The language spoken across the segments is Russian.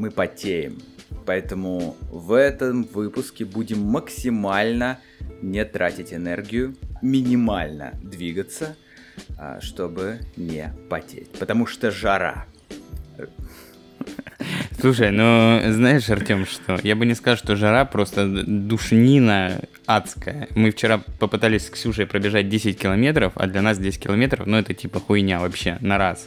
Мы потеем. Поэтому в этом выпуске будем максимально не тратить энергию, минимально двигаться, а, чтобы не потеть. Потому что жара. Слушай, ну знаешь, Артем, что? Я бы не сказал, что жара просто душнина адская. Мы вчера попытались с Ксюшей пробежать 10 километров, а для нас 10 километров, ну это типа хуйня вообще на раз.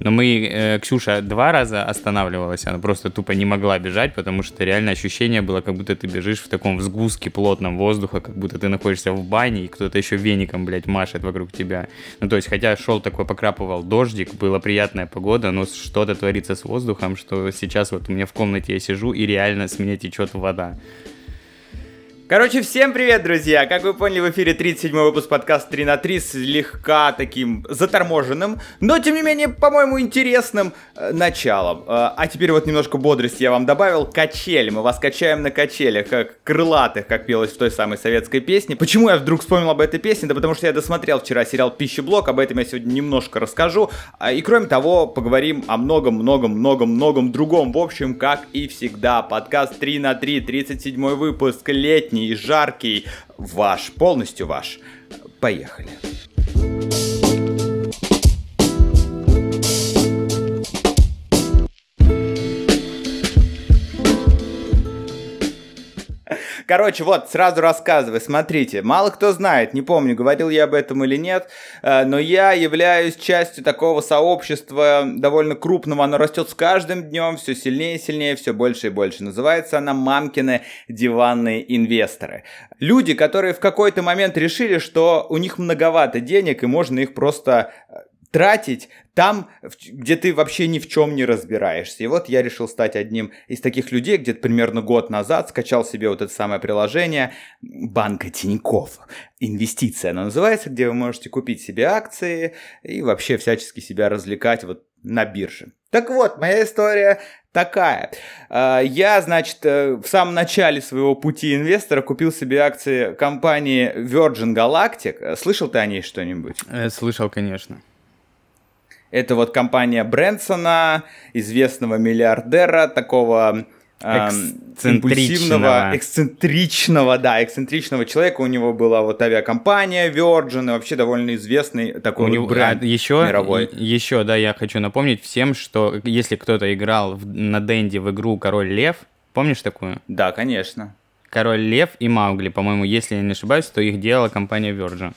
Но мы, э, Ксюша два раза останавливалась, она просто тупо не могла бежать, потому что реально ощущение было, как будто ты бежишь в таком сгустке плотном воздуха, как будто ты находишься в бане, и кто-то еще веником, блядь, машет вокруг тебя. Ну, то есть, хотя шел такой, покрапывал дождик, была приятная погода, но что-то творится с воздухом, что сейчас вот у меня в комнате я сижу, и реально с меня течет вода. Короче, всем привет, друзья! Как вы поняли, в эфире 37 выпуск подкаста 3 на 3 слегка таким заторможенным, но, тем не менее, по-моему, интересным э, началом. Э, а теперь вот немножко бодрости я вам добавил. Качели. Мы вас качаем на качелях, как крылатых, как пелось в той самой советской песне. Почему я вдруг вспомнил об этой песне? Да потому что я досмотрел вчера сериал «Пищеблок», об этом я сегодня немножко расскажу. А, и, кроме того, поговорим о многом-многом-многом-многом другом. В общем, как и всегда, подкаст 3 на 3, 37 выпуск, летний летний, жаркий, ваш, полностью ваш. Поехали. Короче, вот, сразу рассказываю. Смотрите, мало кто знает, не помню, говорил я об этом или нет, э, но я являюсь частью такого сообщества довольно крупного. Оно растет с каждым днем, все сильнее и сильнее, все больше и больше. Называется она «Мамкины диванные инвесторы». Люди, которые в какой-то момент решили, что у них многовато денег, и можно их просто э, тратить там, где ты вообще ни в чем не разбираешься. И вот я решил стать одним из таких людей, где-то примерно год назад скачал себе вот это самое приложение банка Тинькофф. Инвестиция оно называется, где вы можете купить себе акции и вообще всячески себя развлекать вот на бирже. Так вот, моя история такая. А, я, значит, э, в самом начале своего пути инвестора купил себе акции компании Virgin Galactic. Слышал ты о ней что-нибудь? Э, слышал, конечно. Это вот компания Брэнсона, известного миллиардера, такого импульсивного, эксцентричного, да, эксцентричного человека. У него была вот авиакомпания Virgin, и вообще довольно известный такой у вот бренд а, еще, мировой. Еще, да, я хочу напомнить всем, что если кто-то играл в, на Денде в игру Король Лев, помнишь такую? Да, конечно. Король Лев и Маугли, по-моему, если я не ошибаюсь, то их делала компания Virgin.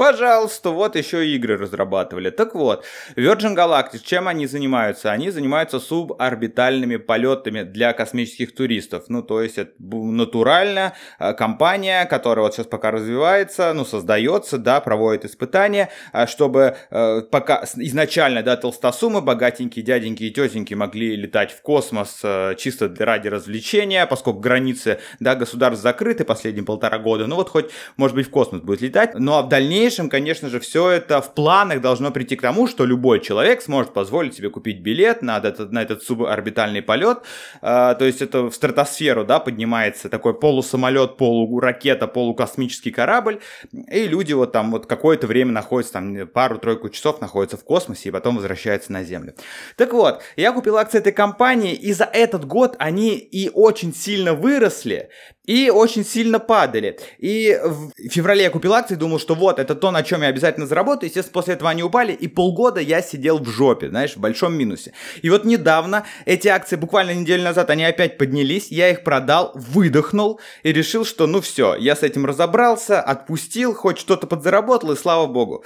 Пожалуйста, вот еще игры разрабатывали. Так вот, Virgin Galactic, чем они занимаются? Они занимаются суборбитальными полетами для космических туристов. Ну, то есть, это натурально а, компания, которая вот сейчас пока развивается, ну, создается, да, проводит испытания, а, чтобы э, пока изначально, да, толстосумы, богатенькие дяденьки и тетеньки могли летать в космос э, чисто ради развлечения, поскольку границы, да, государств закрыты последние полтора года. Ну, вот хоть, может быть, в космос будет летать. Ну, а в дальнейшем дальнейшем, конечно же, все это в планах должно прийти к тому, что любой человек сможет позволить себе купить билет на этот, на этот суборбитальный полет. А, то есть это в стратосферу, да, поднимается такой полусамолет, полуракета, полукосмический корабль. И люди вот там вот какое-то время находятся, там пару-тройку часов находятся в космосе и потом возвращаются на Землю. Так вот, я купил акции этой компании, и за этот год они и очень сильно выросли, и очень сильно падали. И в феврале я купил акции, думал, что вот, это то, на чем я обязательно заработаю. Естественно, после этого они упали, и полгода я сидел в жопе, знаешь, в большом минусе. И вот недавно эти акции, буквально неделю назад, они опять поднялись, я их продал, выдохнул и решил, что ну все, я с этим разобрался, отпустил, хоть что-то подзаработал, и слава богу.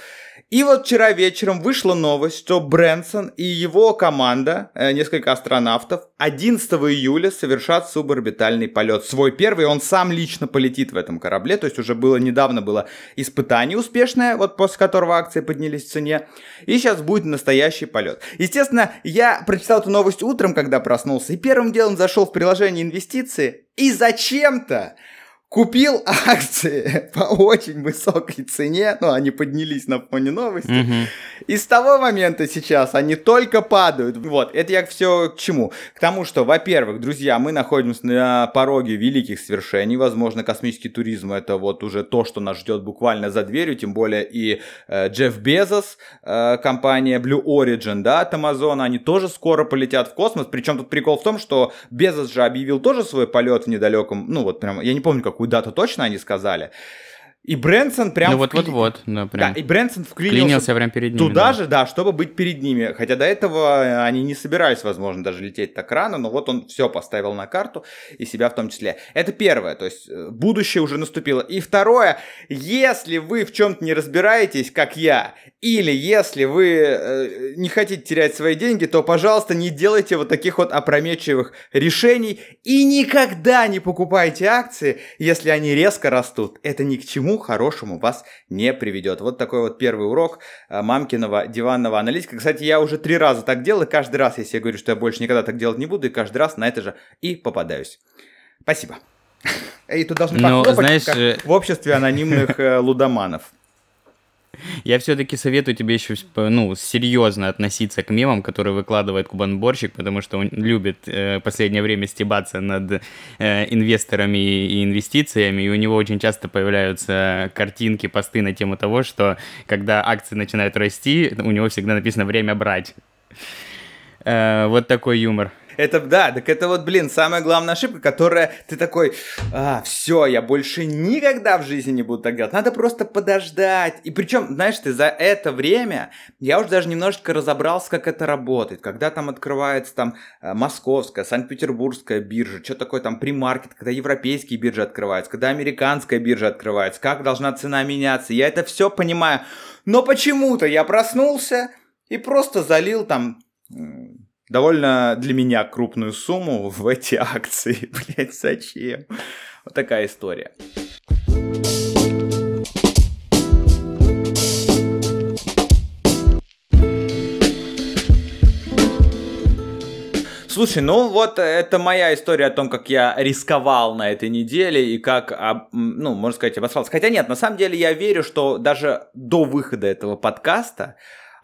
И вот вчера вечером вышла новость, что Брэнсон и его команда, э, несколько астронавтов, 11 июля совершат суборбитальный полет. Свой первый, он сам лично полетит в этом корабле, то есть уже было недавно было испытание успешное, вот после которого акции поднялись в цене, и сейчас будет настоящий полет. Естественно, я прочитал эту новость утром, когда проснулся, и первым делом зашел в приложение инвестиции, и зачем-то купил акции по очень высокой цене, ну, они поднялись на фоне новости, угу. и с того момента сейчас они только падают. Вот, это я все к чему? К тому, что, во-первых, друзья, мы находимся на пороге великих свершений, возможно, космический туризм это вот уже то, что нас ждет буквально за дверью, тем более и э, Джефф Безос, э, компания Blue Origin, да, от Amazon, они тоже скоро полетят в космос, причем тут прикол в том, что Безос же объявил тоже свой полет в недалеком, ну вот прям, я не помню, какую дату точно они сказали. И Брэнсон прям... Ну вот-вот-вот, да, прям. Да, и Брэнсон вклинился, вклинился прям перед ними. Туда да. же, да, чтобы быть перед ними. Хотя до этого они не собирались, возможно, даже лететь так рано, но вот он все поставил на карту, и себя в том числе. Это первое, то есть э, будущее уже наступило. И второе, если вы в чем-то не разбираетесь, как я, или если вы э, не хотите терять свои деньги, то, пожалуйста, не делайте вот таких вот опрометчивых решений и никогда не покупайте акции, если они резко растут. Это ни к чему хорошему вас не приведет. Вот такой вот первый урок э, мамкиного диванного аналитика. Кстати, я уже три раза так делал, и каждый раз, если я говорю, что я больше никогда так делать не буду, и каждый раз на это же и попадаюсь. Спасибо. И тут должны ну, знаешь, как э, в обществе анонимных э, лудоманов. Я все-таки советую тебе еще ну, серьезно относиться к мемам, которые выкладывает Кубанборщик, потому что он любит э, последнее время стебаться над э, инвесторами и инвестициями, и у него очень часто появляются картинки, посты на тему того, что когда акции начинают расти, у него всегда написано «время брать». Э, вот такой юмор. Это, да, так это вот, блин, самая главная ошибка, которая ты такой, а, все, я больше никогда в жизни не буду так делать. Надо просто подождать. И причем, знаешь, ты за это время, я уже даже немножечко разобрался, как это работает. Когда там открывается там э, московская, санкт-петербургская биржа, что такое там примаркет, когда европейские биржи открываются, когда американская биржа открывается, как должна цена меняться. Я это все понимаю. Но почему-то я проснулся и просто залил там довольно для меня крупную сумму в эти акции. Блять, зачем? Вот такая история. Слушай, ну вот это моя история о том, как я рисковал на этой неделе и как, ну, можно сказать, обосрался. Хотя нет, на самом деле я верю, что даже до выхода этого подкаста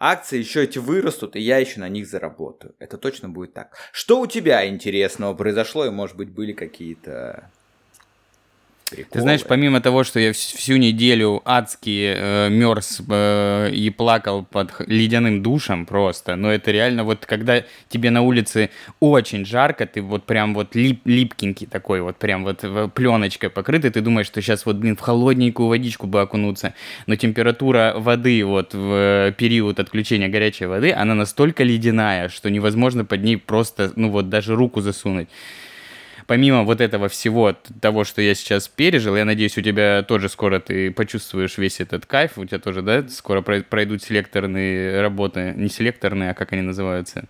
акции еще эти вырастут, и я еще на них заработаю. Это точно будет так. Что у тебя интересного произошло, и, может быть, были какие-то Приколы. Ты знаешь, помимо того, что я всю неделю адски э, мерз э, и плакал под ледяным душем просто, но это реально вот когда тебе на улице очень жарко, ты вот прям вот лип, липкенький такой вот, прям вот пленочкой покрытый, ты думаешь, что сейчас вот, блин, в холодненькую водичку бы окунуться, но температура воды вот в период отключения горячей воды, она настолько ледяная, что невозможно под ней просто, ну вот даже руку засунуть помимо вот этого всего того, что я сейчас пережил, я надеюсь, у тебя тоже скоро ты почувствуешь весь этот кайф, у тебя тоже, да, скоро пройдут селекторные работы, не селекторные, а как они называются?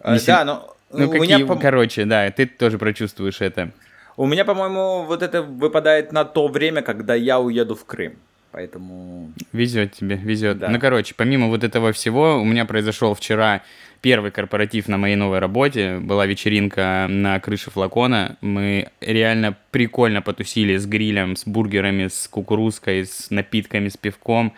А, не да, но ну, какие, меня, короче, да, ты тоже прочувствуешь это. У меня, по-моему, вот это выпадает на то время, когда я уеду в Крым. Поэтому... Везет тебе, везет. Да. Ну, короче, помимо вот этого всего, у меня произошел вчера первый корпоратив на моей новой работе. Была вечеринка на крыше флакона. Мы реально прикольно потусили с грилем, с бургерами, с кукурузкой, с напитками, с пивком.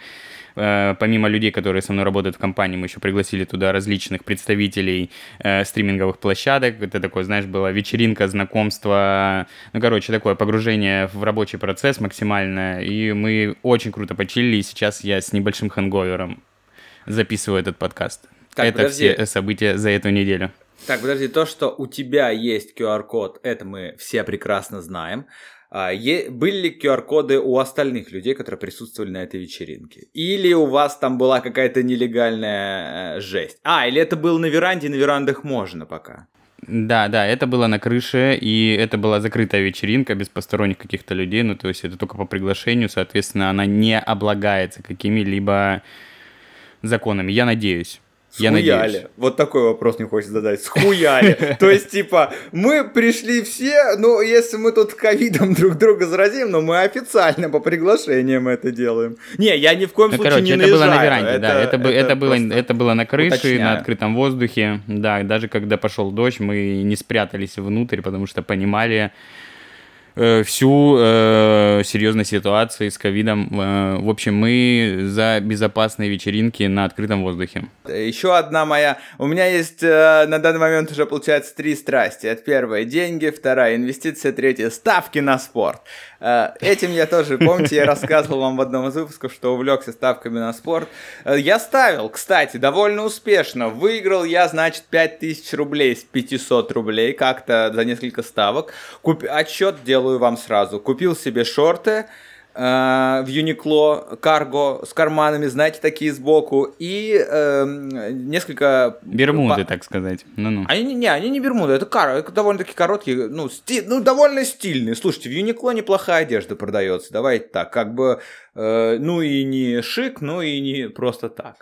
Э, помимо людей, которые со мной работают в компании, мы еще пригласили туда различных представителей э, стриминговых площадок. Это такое, знаешь, была вечеринка, знакомство, ну, короче, такое погружение в рабочий процесс максимальное. И мы очень круто почили, и сейчас я с небольшим хэнговером записываю этот подкаст. Так, это подожди. все события за эту неделю. Так, подожди, то, что у тебя есть QR-код, это мы все прекрасно знаем. А, е- были ли QR-коды у остальных людей, которые присутствовали на этой вечеринке? Или у вас там была какая-то нелегальная э, жесть? А, или это было на веранде, на верандах можно пока? Да, да, это было на крыше, и это была закрытая вечеринка без посторонних каких-то людей, ну, то есть это только по приглашению, соответственно, она не облагается какими-либо законами, я надеюсь. Схуяли. Я надеюсь. Вот такой вопрос не хочется задать. Схуяли. То есть, типа, мы пришли все, ну, если мы тут ковидом друг друга заразим, но мы официально по приглашениям это делаем. Не, я ни в коем ну, случае короче, не это было на веранде, да. Это, это, это, было, это было на крыше, уточняю. на открытом воздухе. Да, даже когда пошел дождь, мы не спрятались внутрь, потому что понимали, всю э, серьезную ситуацию с ковидом. Э, в общем, мы за безопасные вечеринки на открытом воздухе. Еще одна моя... У меня есть э, на данный момент уже, получается, три страсти. Это первая – деньги, вторая – инвестиция, третья – ставки на спорт. Э, этим я тоже, помните, я рассказывал вам в одном из выпусков, что увлекся ставками на спорт. Э, я ставил, кстати, довольно успешно. Выиграл я, значит, 5000 рублей с 500 рублей как-то за несколько ставок. Куп... Отчет делаю вам сразу. Купил себе шорты, в Uniqlo карго с карманами, знаете, такие сбоку, и э, несколько... Бермуды, так сказать. Ну-ну. Они, не, они не бермуды, это, кар... это довольно-таки короткие, ну, сти... ну, довольно стильные. Слушайте, в Uniqlo неплохая одежда продается, давайте так, как бы, э, ну и не шик, ну и не просто так.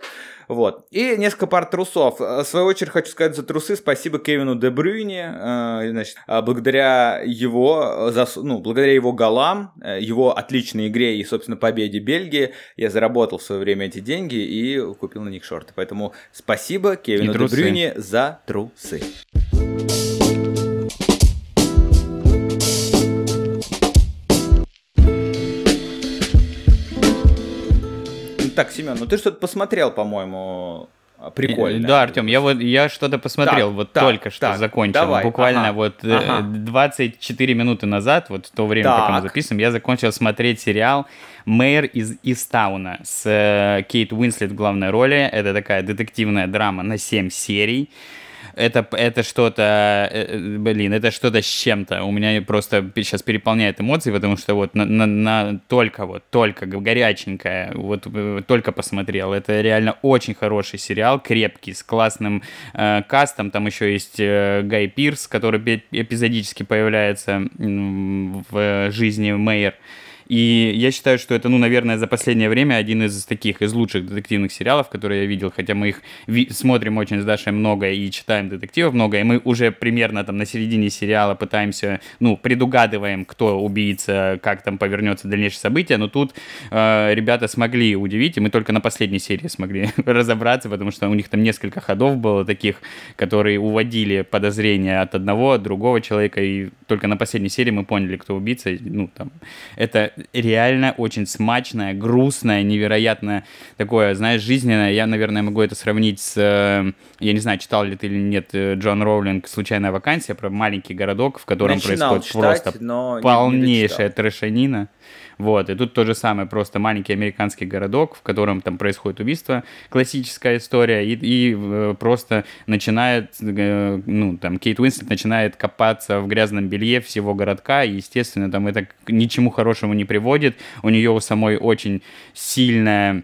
Вот. И несколько пар трусов. В свою очередь хочу сказать за трусы спасибо Кевину Де Брюйне. Э, значит, а благодаря его, ну, благодаря его голам, э, его отличной игре и, собственно, победе Бельгии, я заработал в свое время эти деньги и купил на них шорты. Поэтому спасибо Кевину Де Брюйне за трусы. Так, Семен, ну ты что-то посмотрел, по-моему, прикольно. Да, Артем, я вот я что-то посмотрел, так, вот так, только что так, закончил. Давай, Буквально ага, вот э, ага. 24 минуты назад, вот в то время, так. пока мы записываем, я закончил смотреть сериал «Мэр из Истауна» с э, Кейт Уинслет в главной роли. Это такая детективная драма на 7 серий это, это что-то, э, э, блин, это что-то с чем-то. У меня просто сейчас переполняет эмоции, потому что вот на, на, на только вот, только горяченькое, вот э, только посмотрел. Это реально очень хороший сериал, крепкий, с классным э, кастом. Там еще есть э, Гай Пирс, который эпизодически появляется в жизни Мэйер. И я считаю, что это, ну, наверное, за последнее время один из таких, из лучших детективных сериалов, которые я видел, хотя мы их ви- смотрим очень с Дашей много и читаем детективов много, и мы уже примерно там на середине сериала пытаемся, ну, предугадываем, кто убийца, как там повернется дальнейшее событие, но тут э, ребята смогли удивить, и мы только на последней серии смогли разобраться, потому что у них там несколько ходов было таких, которые уводили подозрения от одного, от другого человека, и только на последней серии мы поняли, кто убийца, ну, там, это реально очень смачное, грустное, невероятно такое, знаешь, жизненное. Я, наверное, могу это сравнить с... Э, я не знаю, читал ли ты или нет э, Джон Роулинг «Случайная вакансия» про маленький городок, в котором Начинал происходит читать, просто полнейшая не трешанина. Вот, и тут то же самое, просто маленький американский городок, в котором там происходит убийство, классическая история, и, и э, просто начинает, э, ну, там, Кейт Уинслет начинает копаться в грязном белье всего городка, и, естественно, там это к ничему хорошему не приводит, у нее у самой очень сильная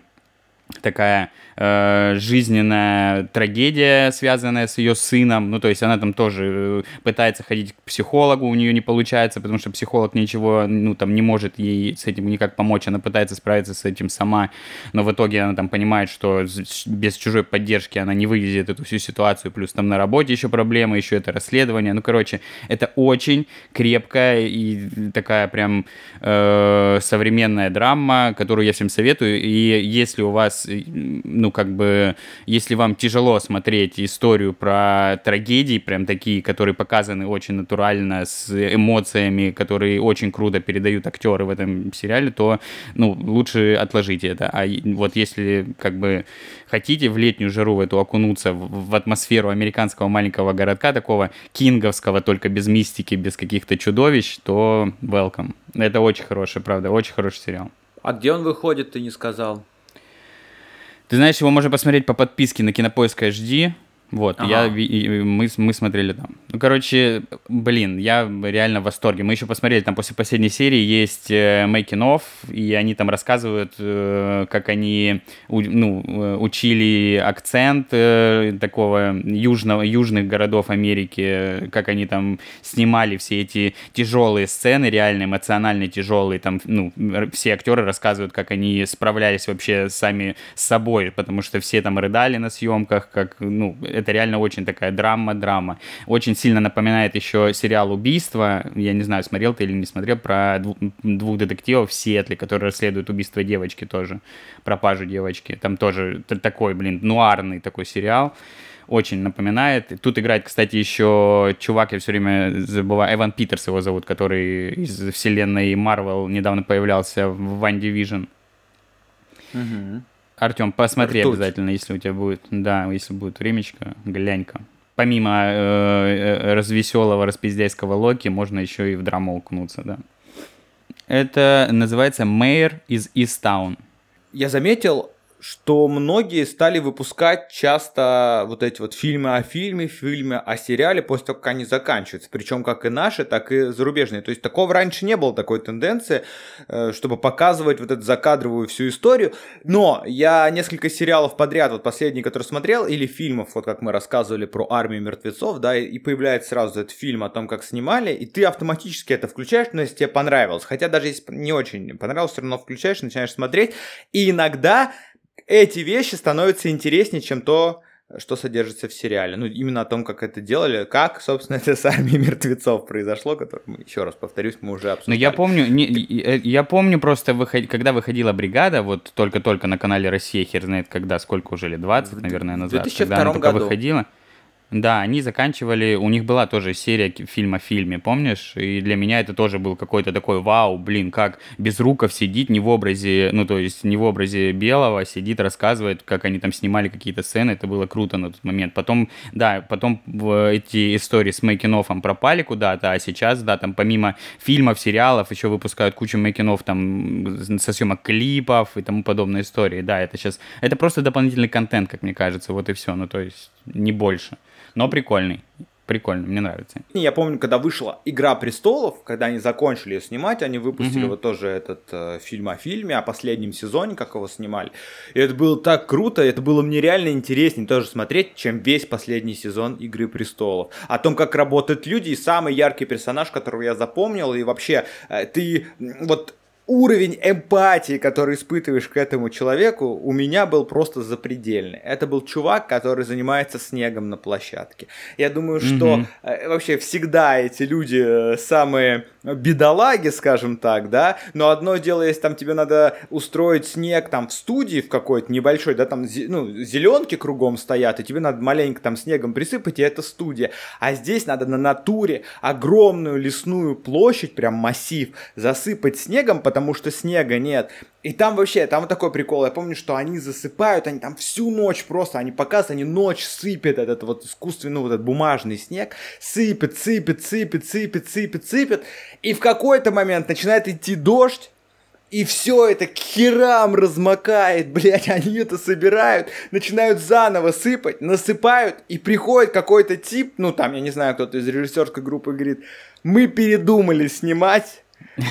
такая э, жизненная трагедия, связанная с ее сыном. Ну, то есть она там тоже э, пытается ходить к психологу, у нее не получается, потому что психолог ничего, ну, там, не может ей с этим никак помочь. Она пытается справиться с этим сама, но в итоге она там понимает, что без чужой поддержки она не вывезет эту всю ситуацию. Плюс там на работе еще проблемы, еще это расследование. Ну, короче, это очень крепкая и такая прям э, современная драма, которую я всем советую. И если у вас, ну, ну, как бы, если вам тяжело смотреть историю про трагедии, прям такие, которые показаны очень натурально, с эмоциями, которые очень круто передают актеры в этом сериале, то, ну, лучше отложите это. А вот если, как бы, хотите в летнюю жару в эту окунуться, в, в атмосферу американского маленького городка, такого кинговского, только без мистики, без каких-то чудовищ, то welcome. Это очень хороший, правда, очень хороший сериал. А где он выходит, ты не сказал? Ты знаешь, его можно посмотреть по подписке на Кинопоиск HD. Вот, ага. я, и, мы, мы смотрели там. Ну, короче, блин, я реально в восторге. Мы еще посмотрели, там после последней серии есть э, making of, и они там рассказывают, э, как они ну, э, учили акцент такого южного, южных городов Америки, как они там снимали все эти тяжелые сцены, реально эмоционально тяжелые. Там, ну, все актеры рассказывают, как они справлялись вообще сами с собой, потому что все там рыдали на съемках, как, ну, это реально очень такая драма-драма. Очень сильно напоминает еще сериал «Убийство». Я не знаю, смотрел ты или не смотрел, про двух детективов в Сиэтле, которые расследуют убийство девочки тоже, пропажу девочки. Там тоже такой, блин, нуарный такой сериал очень напоминает. Тут играет, кстати, еще чувак, я все время забываю, Эван Питерс его зовут, который из вселенной Марвел недавно появлялся в One Division. Угу. Артем, посмотри Ртуть. обязательно, если у тебя будет, да, если будет времечко, глянь-ка. Помимо э, э, развеселого, распиздяйского Локи, можно еще и в драму укнуться, да. Это называется «Мэйр из Истаун». Я заметил, что многие стали выпускать часто вот эти вот фильмы о фильме, фильмы о сериале после того, как они заканчиваются. Причем как и наши, так и зарубежные. То есть такого раньше не было такой тенденции, э, чтобы показывать вот эту закадровую всю историю. Но я несколько сериалов подряд, вот последний, который смотрел, или фильмов, вот как мы рассказывали про армию мертвецов, да, и появляется сразу этот фильм о том, как снимали, и ты автоматически это включаешь, но если тебе понравилось. Хотя даже если не очень понравилось, все равно включаешь, начинаешь смотреть. И иногда эти вещи становятся интереснее, чем то, что содержится в сериале. Ну, именно о том, как это делали, как, собственно, это с армией мертвецов произошло, которое, еще раз повторюсь, мы уже обсуждали. Ну, я помню, не, я помню просто, выход, когда выходила бригада, вот только-только на канале Россия, хер знает когда, сколько уже лет, 20, наверное, назад. В 2002 когда она только году. выходила. Да, они заканчивали, у них была тоже серия фильма о фильме, помнишь? И для меня это тоже был какой-то такой вау, блин, как без руков сидит, не в образе, ну то есть не в образе белого, сидит, рассказывает, как они там снимали какие-то сцены, это было круто на тот момент. Потом, да, потом эти истории с мейкин пропали куда-то, а сейчас, да, там помимо фильмов, сериалов еще выпускают кучу мейкин там со съемок клипов и тому подобные истории. Да, это сейчас, это просто дополнительный контент, как мне кажется, вот и все, ну то есть не больше но прикольный. Прикольно, мне нравится. Я помню, когда вышла «Игра престолов», когда они закончили ее снимать, они выпустили mm-hmm. вот тоже этот э, фильм о фильме, о последнем сезоне, как его снимали. И это было так круто, это было мне реально интереснее тоже смотреть, чем весь последний сезон «Игры престолов». О том, как работают люди, и самый яркий персонаж, которого я запомнил, и вообще э, ты вот уровень эмпатии, который испытываешь к этому человеку, у меня был просто запредельный. Это был чувак, который занимается снегом на площадке. Я думаю, что mm-hmm. вообще всегда эти люди э, самые бедолаги, скажем так, да, но одно дело, если там тебе надо устроить снег там в студии в какой-то небольшой, да, там, ну, зеленки кругом стоят, и тебе надо маленько там снегом присыпать, и это студия. А здесь надо на натуре огромную лесную площадь, прям массив, засыпать снегом, потому что снега нет. И там вообще, там вот такой прикол, я помню, что они засыпают, они там всю ночь просто, они показывают, они ночь сыпят этот вот искусственный, ну, вот этот бумажный снег, сыпет, сыпет, сыпет, сыпет, сыпет, сыпет, и в какой-то момент начинает идти дождь, и все это к херам размокает, блядь, они это собирают, начинают заново сыпать, насыпают, и приходит какой-то тип, ну там, я не знаю, кто-то из режиссерской группы говорит, мы передумали снимать,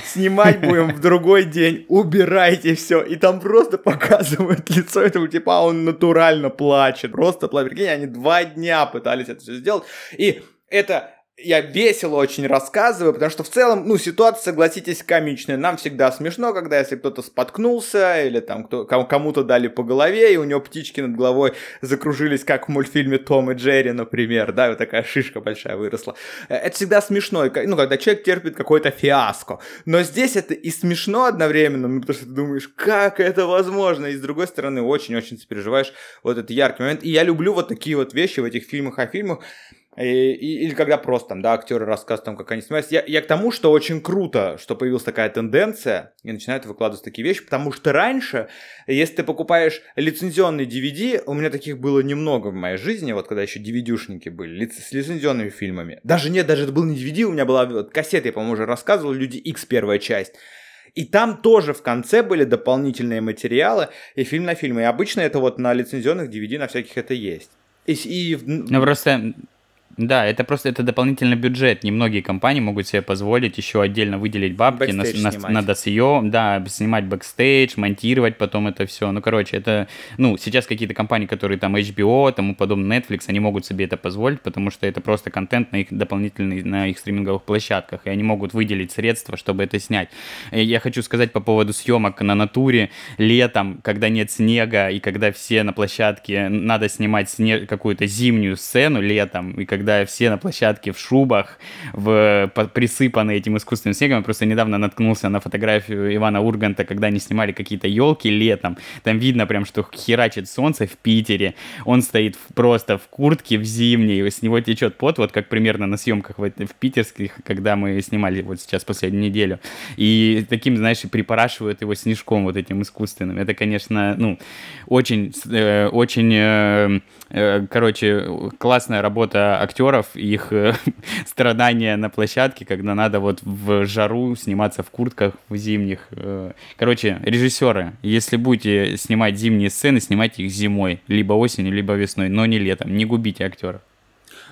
Снимать будем в другой день, убирайте все. И там просто показывают лицо этого типа, а он натурально плачет. Просто плачет. Они два дня пытались это все сделать. И это я весело очень рассказываю, потому что в целом, ну, ситуация, согласитесь, комичная. Нам всегда смешно, когда если кто-то споткнулся, или там кто, кому-то дали по голове, и у него птички над головой закружились, как в мультфильме Том и Джерри, например, да, вот такая шишка большая выросла. Э, это всегда смешно, ну, когда человек терпит какой-то фиаско. Но здесь это и смешно одновременно, ну, потому что ты думаешь, как это возможно, и с другой стороны, очень-очень переживаешь вот этот яркий момент. И я люблю вот такие вот вещи в этих фильмах о фильмах, и, и, или когда просто там, да, актеры рассказывают там, как они снимаются. Я, я к тому, что очень круто, что появилась такая тенденция, и начинают выкладывать такие вещи, потому что раньше, если ты покупаешь лицензионный DVD, у меня таких было немного в моей жизни, вот когда еще DVD-шники были, лиц, с лицензионными фильмами. Даже нет, даже это был не DVD, у меня была вот, кассета, я, по-моему, уже рассказывал, Люди X первая часть. И там тоже в конце были дополнительные материалы и фильм на фильм. И обычно это вот на лицензионных DVD на всяких это есть. И, и... Ну просто да, это просто это дополнительный бюджет. Немногие компании могут себе позволить еще отдельно выделить бабки на, на, на досъем, да, снимать бэкстейдж, монтировать потом это все. Ну, короче, это, ну, сейчас какие-то компании, которые там HBO, тому подобное, Netflix, они могут себе это позволить, потому что это просто контент на их дополнительный, на их стриминговых площадках, и они могут выделить средства, чтобы это снять. Я хочу сказать по поводу съемок на натуре летом, когда нет снега, и когда все на площадке, надо снимать снег, какую-то зимнюю сцену летом, и когда когда все на площадке в шубах, в, присыпаны этим искусственным снегом. Я просто недавно наткнулся на фотографию Ивана Урганта, когда они снимали какие-то елки летом. Там видно прям, что херачит солнце в Питере. Он стоит просто в куртке в зимней, с него течет пот, вот как примерно на съемках в, в питерских, когда мы снимали вот сейчас последнюю неделю. И таким, знаешь, припорашивают его снежком вот этим искусственным. Это, конечно, ну, очень, э, очень, э, э, короче, классная работа актеров, их э, страдания на площадке, когда надо вот в жару сниматься в куртках в зимних. Э. Короче, режиссеры, если будете снимать зимние сцены, снимайте их зимой, либо осенью, либо весной, но не летом, не губите актеров.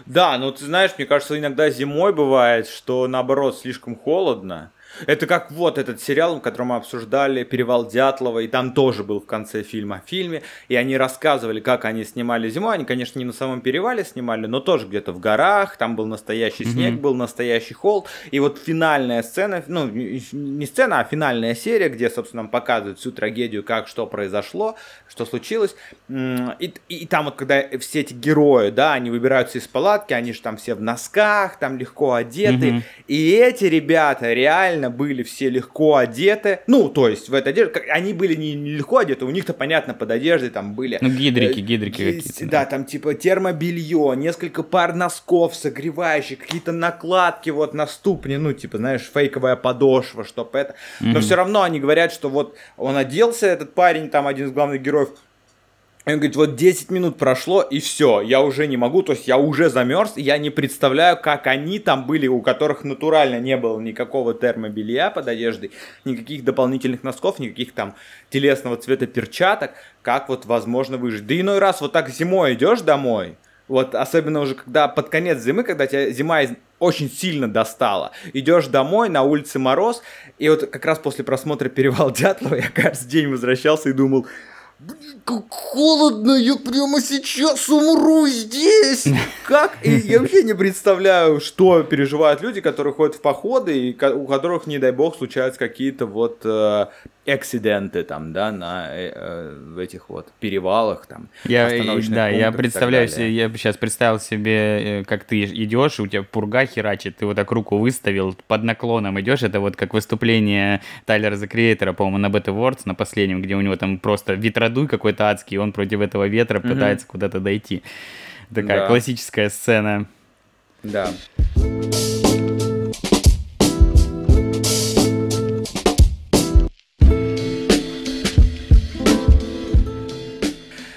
Да, ну ты знаешь, мне кажется, иногда зимой бывает, что наоборот слишком холодно, это как вот этот сериал, в котором мы обсуждали «Перевал Дятлова», и там тоже был в конце фильма фильме, и они рассказывали, как они снимали зимой. Они, конечно, не на самом перевале снимали, но тоже где-то в горах, там был настоящий mm-hmm. снег, был настоящий холод. И вот финальная сцена, ну, не сцена, а финальная серия, где, собственно, нам показывают всю трагедию, как, что произошло, что случилось. И, и, и там вот, когда все эти герои, да, они выбираются из палатки, они же там все в носках, там легко одеты, mm-hmm. и эти ребята реально реально были все легко одеты. Ну, то есть в этой одежде, они были не легко одеты, у них-то, понятно, под одеждой там были... Ну, гидрики, э, гидрики э, какие-то. Да, там типа термобелье, несколько пар носков согревающих, какие-то накладки вот на ступни, ну, типа, знаешь, фейковая подошва, чтоб это. Но mm-hmm. все равно они говорят, что вот он оделся, этот парень, там один из главных героев, и он говорит, вот 10 минут прошло, и все, я уже не могу, то есть я уже замерз, я не представляю, как они там были, у которых натурально не было никакого термобелья под одеждой, никаких дополнительных носков, никаких там телесного цвета перчаток, как вот возможно выжить. Да иной раз вот так зимой идешь домой, вот особенно уже когда под конец зимы, когда тебя зима очень сильно достала. Идешь домой, на улице мороз, и вот как раз после просмотра «Перевал Дятлова» я каждый день возвращался и думал, Блин, как холодно, я прямо сейчас умру здесь. Как? И я вообще не представляю, что переживают люди, которые ходят в походы, и у которых, не дай бог, случаются какие-то вот э, акциденты там, да, на э, э, в этих вот перевалах там. Я, да, я представляю себе, я сейчас представил себе, э, как ты идешь, у тебя пурга херачит, ты вот так руку выставил, под наклоном идешь, это вот как выступление Тайлера The Creator, по-моему, на Beta Awards, на последнем, где у него там просто ветродуй какой-то адский, и он против этого ветра mm-hmm. пытается куда-то дойти. Такая да. классическая сцена. Да.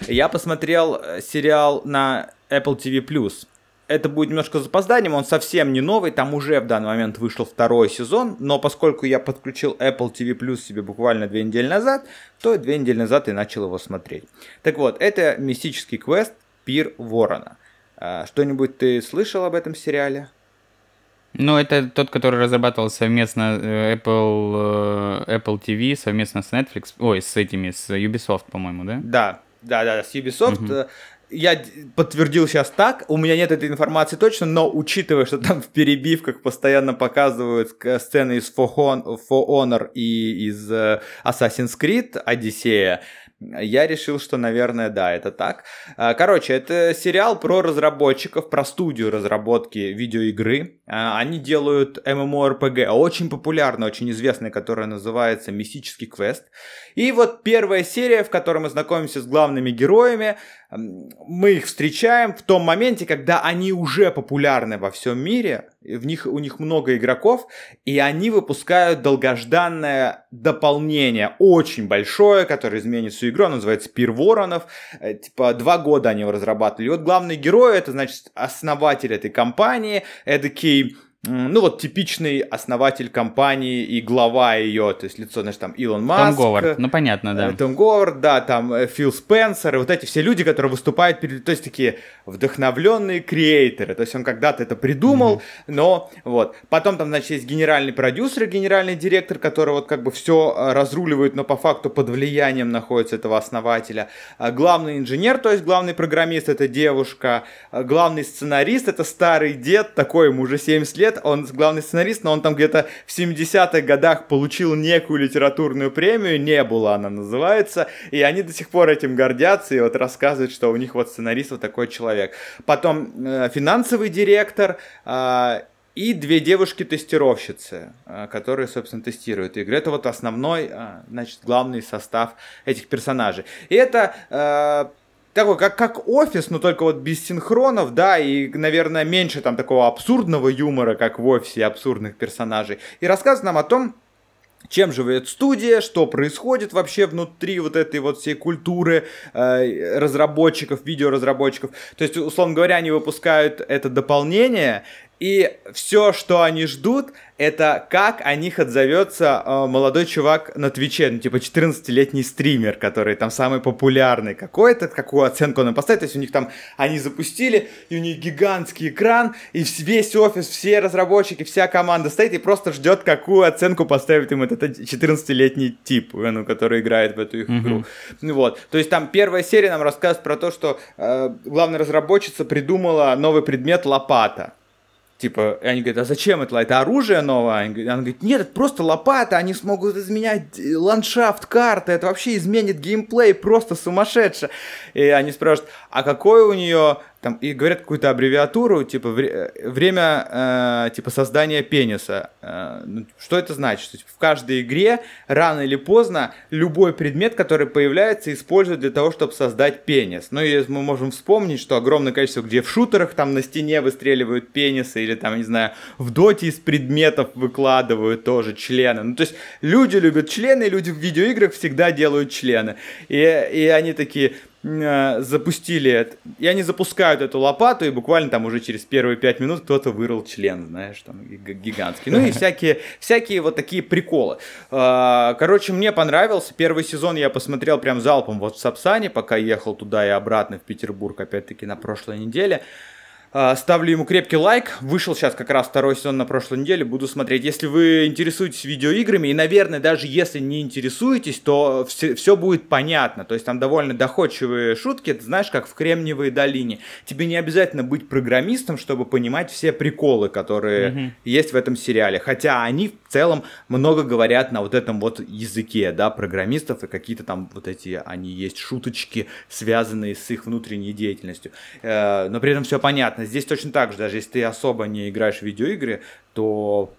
Я посмотрел э, сериал на Apple TV+. Это будет немножко с запозданием, он совсем не новый, там уже в данный момент вышел второй сезон, но поскольку я подключил Apple TV Plus себе буквально две недели назад, то две недели назад и начал его смотреть. Так вот, это мистический квест Пир Ворона. А, что-нибудь ты слышал об этом сериале? Ну, это тот, который разрабатывал совместно э, Apple, э, Apple TV, совместно с Netflix, ой, с этими, с Ubisoft, по-моему, да? Да, да, да, с Ubisoft. Угу. Я подтвердил сейчас так, у меня нет этой информации точно, но учитывая, что там в перебивках постоянно показывают сцены из For Honor и из э, Assassin's Creed Одиссея, я решил, что, наверное, да, это так. А, короче, это сериал про разработчиков, про студию разработки видеоигры. А, они делают MMORPG, очень популярная, очень известная, которая называется «Мистический квест». И вот первая серия, в которой мы знакомимся с главными героями, мы их встречаем в том моменте, когда они уже популярны во всем мире, в них, у них много игроков, и они выпускают долгожданное дополнение, очень большое, которое изменит всю игру, называется Пир Воронов, э, типа два года они его разрабатывали. И вот главный герой, это значит основатель этой компании, эдакий ну вот типичный основатель компании и глава ее, то есть лицо, значит, там Илон Маск. Том Говард, ну понятно, да. Э, Том Говард, да, там э, Фил Спенсер, и вот эти все люди, которые выступают перед, то есть такие вдохновленные креаторы, то есть он когда-то это придумал, mm-hmm. но вот. Потом там, значит, есть генеральный продюсер, генеральный директор, который вот как бы все э, разруливает, но по факту под влиянием находится этого основателя. А главный инженер, то есть главный программист, это девушка. А главный сценарист, это старый дед, такой ему уже 70 лет, университет, он главный сценарист, но он там где-то в 70-х годах получил некую литературную премию, не было она называется, и они до сих пор этим гордятся, и вот рассказывают, что у них вот сценарист вот такой человек. Потом э, финансовый директор, э, и две девушки-тестировщицы, э, которые, собственно, тестируют игры. Это вот основной, значит, главный состав этих персонажей. И это э, такой, как, как офис, но только вот без синхронов, да, и, наверное, меньше там такого абсурдного юмора, как в офисе, абсурдных персонажей. И рассказывает нам о том, чем живет студия, что происходит вообще внутри вот этой вот всей культуры э, разработчиков, видеоразработчиков. То есть, условно говоря, они выпускают это дополнение, и все, что они ждут, это как о них отзовется э, молодой чувак на Твиче, ну, типа 14-летний стример, который там самый популярный какой-то, какую оценку он им поставит. То есть у них там, они запустили, и у них гигантский экран, и весь офис, все разработчики, вся команда стоит и просто ждет, какую оценку поставит им этот 14-летний тип, э, ну, который играет в эту их игру. Mm-hmm. Вот. То есть там первая серия нам рассказывает про то, что э, главная разработчица придумала новый предмет лопата. Типа, и они говорят, а зачем это? Это оружие новое? Она говорит, нет, это просто лопата, они смогут изменять ландшафт карты, это вообще изменит геймплей, просто сумасшедше. И они спрашивают, а какой у нее там и говорят какую-то аббревиатуру, типа вре- время э, типа создания пениса. Э, ну, что это значит? Что, типа, в каждой игре рано или поздно любой предмет, который появляется, используют для того, чтобы создать пенис. Ну и мы можем вспомнить, что огромное количество, где в шутерах там на стене выстреливают пенисы, или там, не знаю, в доте из предметов выкладывают тоже члены. Ну то есть люди любят члены, люди в видеоиграх всегда делают члены. И, и они такие, запустили это, и они запускают эту лопату, и буквально там уже через первые пять минут кто-то вырыл член, знаешь, там гигантский. Ну и всякие, всякие вот такие приколы. Э, короче, мне понравился. Первый сезон я посмотрел прям залпом вот в Сапсане, пока ехал туда и обратно в Петербург, опять-таки, на прошлой неделе. А, ставлю ему крепкий лайк. Вышел сейчас как раз второй сезон на прошлой неделе. Буду смотреть. Если вы интересуетесь видеоиграми, и, наверное, даже если не интересуетесь, то все, все будет понятно. То есть там довольно доходчивые шутки. Ты знаешь, как в Кремниевой долине. Тебе не обязательно быть программистом, чтобы понимать все приколы, которые mm-hmm. есть в этом сериале. Хотя они в целом много говорят на вот этом вот языке, да, программистов. И какие-то там вот эти, они есть шуточки, связанные с их внутренней деятельностью. Э, но при этом все понятно понятно. Здесь точно так же, даже если ты особо не играешь в видеоигры, то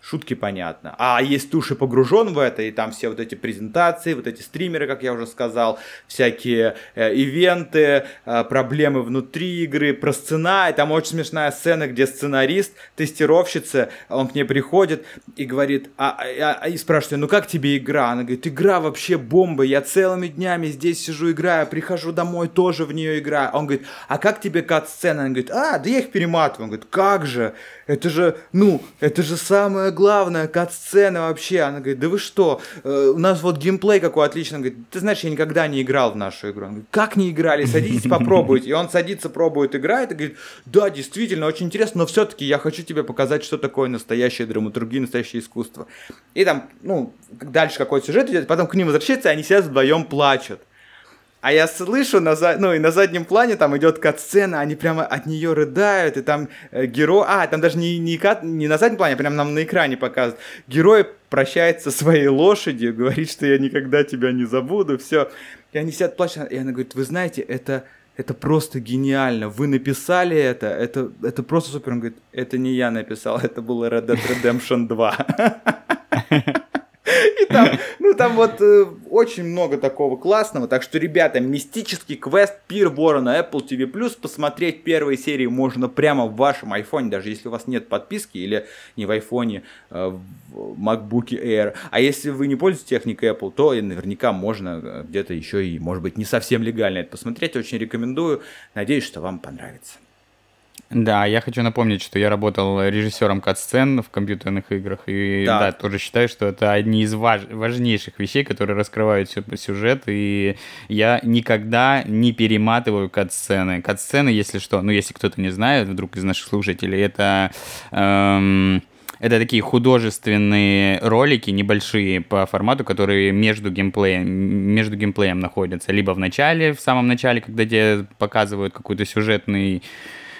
шутки понятно. А если ты уж погружен в это, и там все вот эти презентации, вот эти стримеры, как я уже сказал, всякие э, ивенты, э, проблемы внутри игры, про сцена, и там очень смешная сцена, где сценарист, тестировщица, он к ней приходит и говорит, а, а, а, и спрашивает, ну как тебе игра? Она говорит, игра вообще бомба, я целыми днями здесь сижу, играю, прихожу домой, тоже в нее играю. Он говорит, а как тебе кат-сцена? Она говорит, а, да я их перематываю. Он говорит, как же? Это же, ну, это же самое главное, кат-сцена вообще. Она говорит, да вы что, э, у нас вот геймплей какой отличный. Он говорит, ты знаешь, я никогда не играл в нашу игру. Он говорит, как не играли? Садитесь, попробуйте. И он садится, пробует, играет и говорит, да, действительно, очень интересно, но все-таки я хочу тебе показать, что такое настоящая драматургия, настоящее искусство. И там, ну, дальше какой сюжет идет, потом к ним возвращается, и они сидят вдвоем плачут. А я слышу, на, за... ну и на заднем плане там идет кат-сцена, они прямо от нее рыдают, и там э, герой... А, там даже не, не, кат... не на заднем плане, а прямо нам на экране показывают. Герой прощается со своей лошадью, говорит, что я никогда тебя не забуду, все. И они сидят плачут, и она говорит, вы знаете, это, это просто гениально, вы написали это, это, это просто супер. Он говорит, это не я написал, это был Red Dead Redemption 2. И там, ну там вот э, очень много такого классного. Так что, ребята, мистический квест Пир Ворона Apple TV+, посмотреть первые серии можно прямо в вашем айфоне, даже если у вас нет подписки или не в айфоне, э, в MacBook Air. А если вы не пользуетесь техникой Apple, то наверняка можно э, где-то еще и, может быть, не совсем легально это посмотреть. Очень рекомендую. Надеюсь, что вам понравится. Да, я хочу напомнить, что я работал режиссером кат-сцен в компьютерных играх, и так. да, тоже считаю, что это одни из важ важнейших вещей, которые раскрывают сюжет, и я никогда не перематываю кат-сцены. Кат-сцены, если что, ну, если кто-то не знает, вдруг из наших слушателей, это... Эм, это такие художественные ролики небольшие по формату, которые между геймплеем, между геймплеем находятся. Либо в начале, в самом начале, когда тебе показывают какой-то сюжетный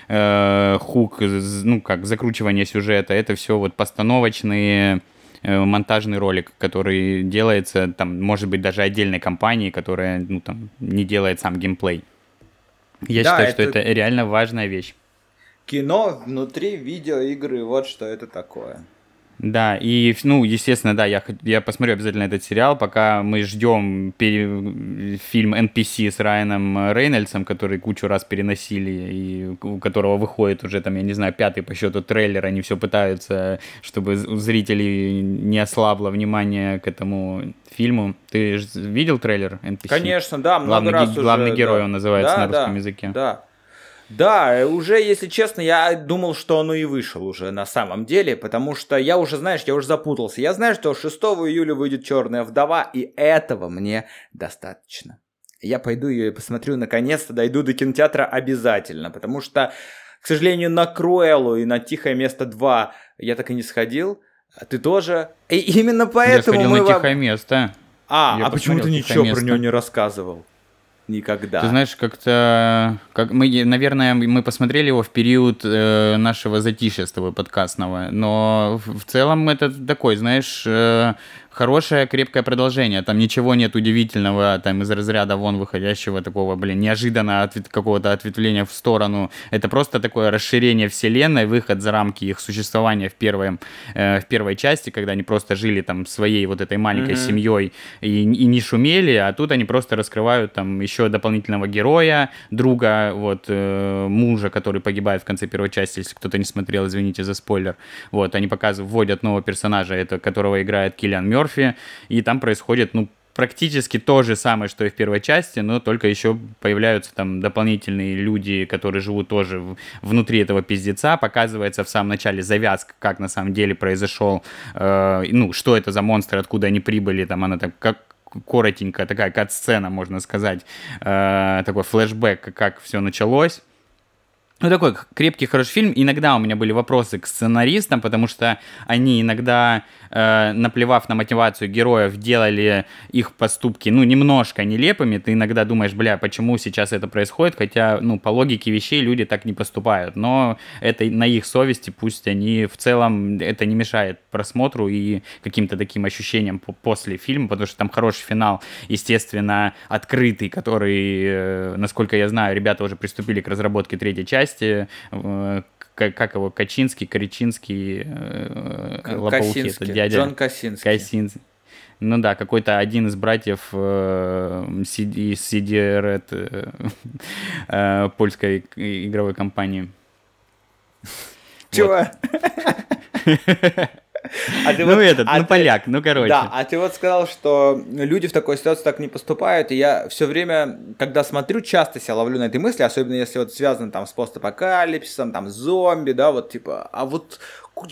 э, хук, ну как закручивание сюжета, это все вот постановочные э, монтажный ролик, который делается, там, может быть, даже отдельной компанией, которая, ну, там, не делает сам геймплей. Я да, считаю, это... что это реально важная вещь. Кино внутри видеоигры, вот что это такое. Да, и, ну, естественно, да, я, я посмотрю обязательно этот сериал, пока мы ждем пере, фильм NPC с Райаном Рейнольдсом, который кучу раз переносили, и у которого выходит уже, там, я не знаю, пятый по счету трейлер, они все пытаются, чтобы у зрителей не ослабло внимание к этому фильму. Ты видел трейлер NPC? Конечно, да, много главный, раз ге- Главный уже, герой да. он называется да, на русском да, языке. Да, да, уже, если честно, я думал, что оно и вышел уже на самом деле, потому что я уже, знаешь, я уже запутался. Я знаю, что 6 июля выйдет Черная вдова, и этого мне достаточно. Я пойду ее и посмотрю, наконец-то дойду до кинотеатра обязательно, потому что, к сожалению, на Круэллу и на Тихое место 2 я так и не сходил. А ты тоже? И именно поэтому я сходил мы... на Тихое место. А, я а почему ты ничего место. про него не рассказывал? Никогда. Ты знаешь, как-то, как мы, наверное, мы посмотрели его в период э, нашего затишья с тобой подкастного, но в, целом это такой, знаешь, э, хорошее, крепкое продолжение. Там ничего нет удивительного, там из разряда вон выходящего такого, блин, неожиданно ответ, какого-то ответвления в сторону. Это просто такое расширение вселенной, выход за рамки их существования в, первой э, в первой части, когда они просто жили там своей вот этой маленькой mm-hmm. семьей и, и не шумели, а тут они просто раскрывают там еще дополнительного героя, друга, вот, э, мужа, который погибает в конце первой части, если кто-то не смотрел, извините за спойлер. Вот, они показывают, вводят нового персонажа, это, которого играет Киллиан Мёрфи, Мерфи, и там происходит, ну, практически то же самое, что и в первой части, но только еще появляются там дополнительные люди, которые живут тоже внутри этого пиздеца. Показывается в самом начале завязка, как на самом деле произошел, э, ну, что это за монстры, откуда они прибыли, там она так как коротенькая такая кат-сцена, можно сказать, э, такой флешбэк, как все началось. Ну, такой крепкий, хороший фильм. Иногда у меня были вопросы к сценаристам, потому что они иногда, э, наплевав на мотивацию героев, делали их поступки, ну, немножко нелепыми. Ты иногда думаешь, бля, почему сейчас это происходит, хотя, ну, по логике вещей люди так не поступают. Но это на их совести, пусть они в целом, это не мешает просмотру и каким-то таким ощущениям после фильма, потому что там хороший финал, естественно, открытый, который, э, насколько я знаю, ребята уже приступили к разработке третьей части, части, как его, Качинский, Коричинский, э, Лопоухий, это дядя. Джон Косинский. Косинский. Ну да, какой-то один из братьев э, CD, Red э, э, польской игровой компании. Чего? А ты ну вот, этот, а ну ты, поляк, ну короче. Да, а ты вот сказал, что люди в такой ситуации так не поступают, и я все время, когда смотрю, часто себя ловлю на этой мысли, особенно если вот связано там с постапокалипсисом, там зомби, да, вот типа, а вот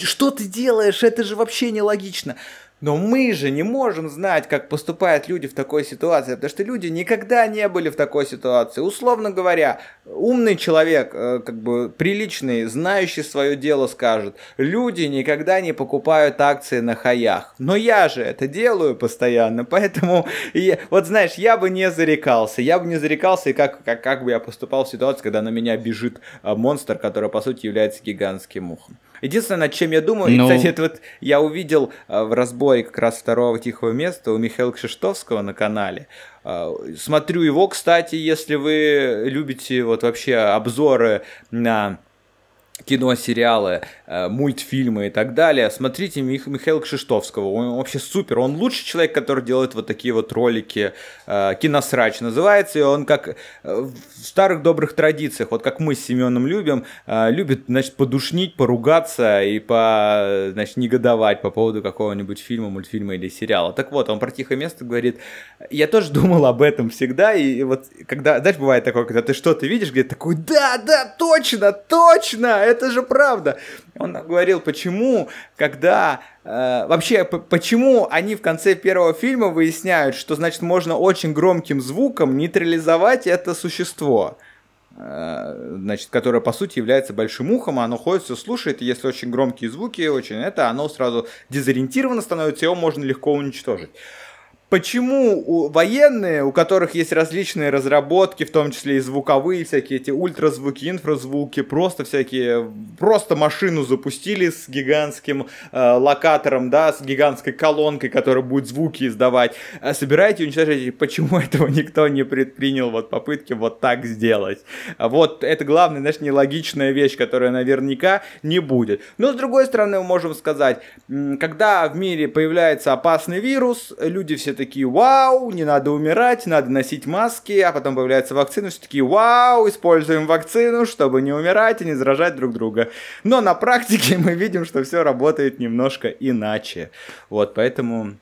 что ты делаешь, это же вообще нелогично. Но мы же не можем знать, как поступают люди в такой ситуации, потому что люди никогда не были в такой ситуации. Условно говоря, умный человек, э, как бы приличный, знающий свое дело, скажет, люди никогда не покупают акции на хаях. Но я же это делаю постоянно, поэтому, я, вот знаешь, я бы не зарекался, я бы не зарекался, и как, как, как бы я поступал в ситуации, когда на меня бежит э, монстр, который, по сути, является гигантским мухом. Единственное, над чем я думаю, ну... и, кстати, это вот я увидел э, в разборе как раз второго тихого места у Михаила Кшиштовского на канале. Э, смотрю его, кстати, если вы любите вот вообще обзоры на кино, сериалы, мультфильмы и так далее, смотрите Мих- Михаила Кшиштовского. Он вообще супер. Он лучший человек, который делает вот такие вот ролики. Э, Киносрач называется. И он как э, в старых добрых традициях, вот как мы с Семеном любим, любит, значит, подушнить, поругаться и по, значит, негодовать по поводу какого-нибудь фильма, мультфильма или сериала. Так вот, он про тихое место говорит, я тоже думал об этом всегда, и вот когда, знаешь, бывает такое, когда ты что-то видишь, где такой, да, да, точно, точно, это же правда. Он говорил, почему, когда... Э, вообще, почему они в конце первого фильма выясняют, что, значит, можно очень громким звуком нейтрализовать это существо э, значит, которое по сути является большим ухом, а оно ходит, все слушает, и если очень громкие звуки, очень это, оно сразу дезориентировано становится, его можно легко уничтожить. Почему военные, у которых есть различные разработки, в том числе и звуковые, всякие эти ультразвуки, инфразвуки, просто всякие, просто машину запустили с гигантским э, локатором, да, с гигантской колонкой, которая будет звуки издавать, а собираете и уничтожаете. Почему этого никто не предпринял вот попытки вот так сделать? Вот это главная, знаешь, нелогичная вещь, которая наверняка не будет. Но с другой стороны, мы можем сказать, когда в мире появляется опасный вирус, люди все такие, вау, не надо умирать, надо носить маски, а потом появляется вакцина, все такие, вау, используем вакцину, чтобы не умирать и не заражать друг друга. Но на практике мы видим, что все работает немножко иначе. Вот, поэтому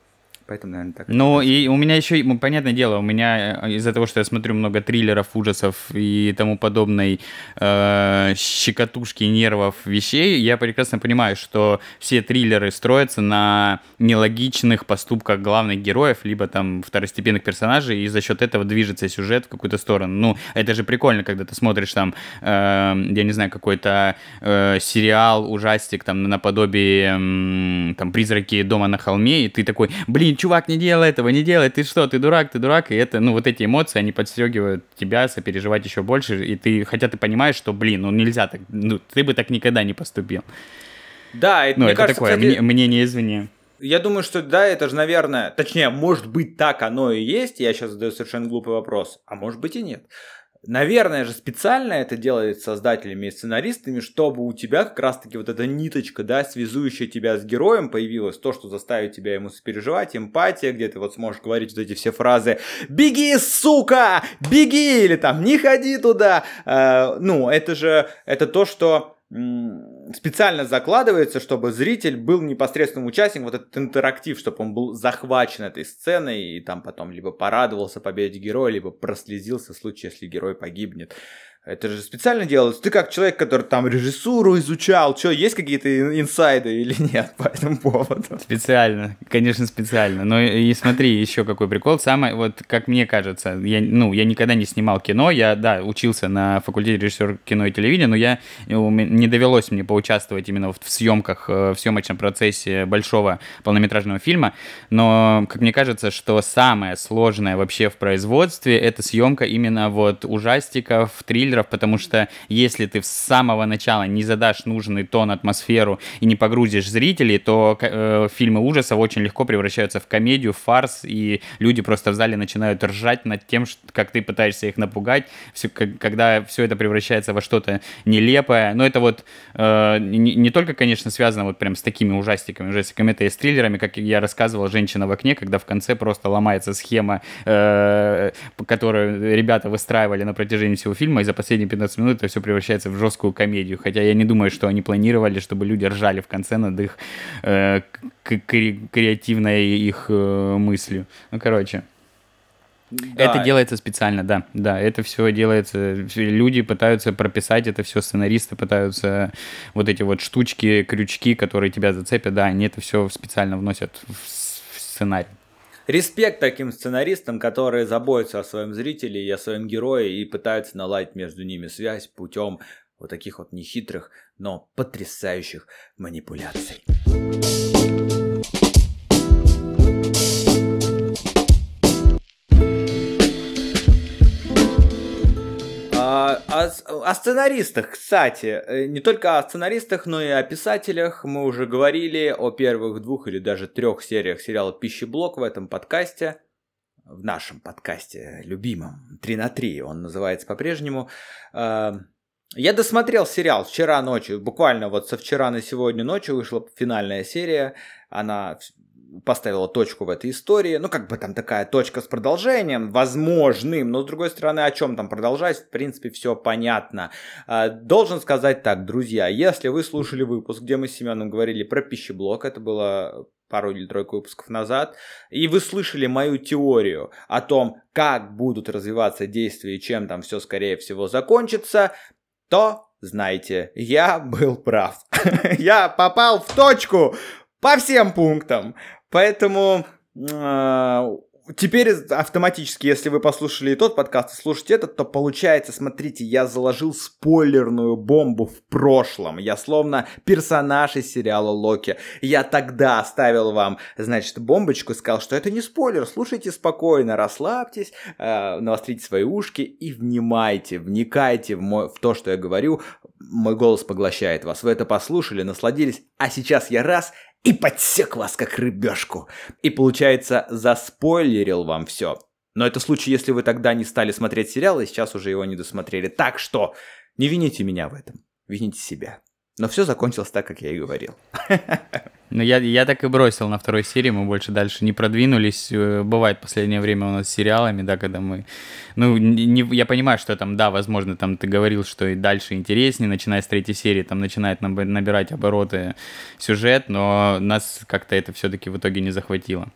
Поэтому, наверное, так. Ну, и у меня еще, понятное дело, у меня э, из-за того, что я смотрю много триллеров, ужасов и тому подобной э, щекотушки нервов вещей, я прекрасно понимаю, что все триллеры строятся на нелогичных поступках главных героев, либо там второстепенных персонажей, и за счет этого движется сюжет в какую-то сторону. Ну, это же прикольно, когда ты смотришь там, э, я не знаю, какой-то э, сериал, ужастик, там, наподобие, э, там, «Призраки дома на холме», и ты такой, блин, чувак, не делай этого, не делай, ты что, ты дурак, ты дурак, и это, ну, вот эти эмоции, они подстегивают тебя сопереживать еще больше, и ты, хотя ты понимаешь, что, блин, ну, нельзя так, ну, ты бы так никогда не поступил. Да, это, ну, это кажется, такое кстати... мнение извне. Я думаю, что да, это же, наверное, точнее, может быть, так оно и есть. Я сейчас задаю совершенно глупый вопрос, а может быть и нет. Наверное же специально это делает создателями и сценаристами, чтобы у тебя как раз-таки вот эта ниточка, да, связующая тебя с героем появилась, то, что заставит тебя ему сопереживать, эмпатия, где ты вот сможешь говорить вот эти все фразы «Беги, сука! Беги!» или там «Не ходи туда!» э, Ну, это же, это то, что специально закладывается, чтобы зритель был непосредственным участником, вот этот интерактив, чтобы он был захвачен этой сценой и там потом либо порадовался победе героя, либо прослезился в случае, если герой погибнет. Это же специально делалось. Ты как человек, который там режиссуру изучал, что, есть какие-то инсайды или нет по этому поводу? Специально, конечно, специально. Но и смотри, еще какой прикол. Самое, вот как мне кажется, я, ну, я никогда не снимал кино, я, да, учился на факультете режиссера кино и телевидения, но я, не довелось мне поучаствовать именно в съемках, э, в съемочном процессе большого полнометражного фильма, но, как мне кажется, что самое сложное вообще в производстве, это съемка именно вот ужастиков, триллеров, триллеров, потому что если ты с самого начала не задашь нужный тон, атмосферу и не погрузишь зрителей, то э, фильмы ужасов очень легко превращаются в комедию, в фарс, и люди просто в зале начинают ржать над тем, как ты пытаешься их напугать, все, как, когда все это превращается во что-то нелепое. Но это вот э, не, не только, конечно, связано вот прям с такими ужастиками, ужастиками, это и с триллерами, как я рассказывал, «Женщина в окне», когда в конце просто ломается схема, э, которую ребята выстраивали на протяжении всего фильма, и за последние 15 минут это все превращается в жесткую комедию. Хотя я не думаю, что они планировали, чтобы люди ржали в конце над их э, креативной их э, мыслью. Ну, короче. Да. Это делается специально, да, да, это все делается, люди пытаются прописать это все, сценаристы пытаются вот эти вот штучки, крючки, которые тебя зацепят, да, они это все специально вносят в сценарий. Респект таким сценаристам, которые заботятся о своем зрителе и о своем герое и пытаются наладить между ними связь путем вот таких вот нехитрых, но потрясающих манипуляций. А, о, о сценаристах, кстати, э, не только о сценаристах, но и о писателях. Мы уже говорили о первых двух или даже трех сериях сериала «Пищеблок» в этом подкасте. В нашем подкасте любимом, 3 на 3, он называется по-прежнему. А, я досмотрел сериал вчера ночью, буквально вот со вчера на сегодня ночью вышла финальная серия. Она поставила точку в этой истории. Ну, как бы там такая точка с продолжением, возможным, но с другой стороны, о чем там продолжать, в принципе, все понятно. А, должен сказать так, друзья, если вы слушали выпуск, где мы с Семеном говорили про пищеблок, это было пару или тройку выпусков назад, и вы слышали мою теорию о том, как будут развиваться действия и чем там все, скорее всего, закончится, то, знаете, я был прав. я попал в точку по всем пунктам. Поэтому э, теперь автоматически, если вы послушали и тот подкаст, и слушаете этот, то получается, смотрите, я заложил спойлерную бомбу в прошлом. Я словно персонаж из сериала Локи. Я тогда оставил вам, значит, бомбочку, сказал, что это не спойлер, слушайте спокойно, расслабьтесь, э, навострите свои ушки и внимайте, вникайте в, мой, в то, что я говорю. Мой голос поглощает вас. Вы это послушали, насладились, а сейчас я раз и подсек вас как рыбешку. И получается, заспойлерил вам все. Но это случай, если вы тогда не стали смотреть сериал, и сейчас уже его не досмотрели. Так что не вините меня в этом, вините себя. Но все закончилось так, как я и говорил. Ну, я, я так и бросил на второй серии, мы больше дальше не продвинулись. Э, бывает последнее время у нас с сериалами, да, когда мы... Ну, не, я понимаю, что там, да, возможно, там ты говорил, что и дальше интереснее, начиная с третьей серии, там начинает набирать обороты сюжет, но нас как-то это все-таки в итоге не захватило.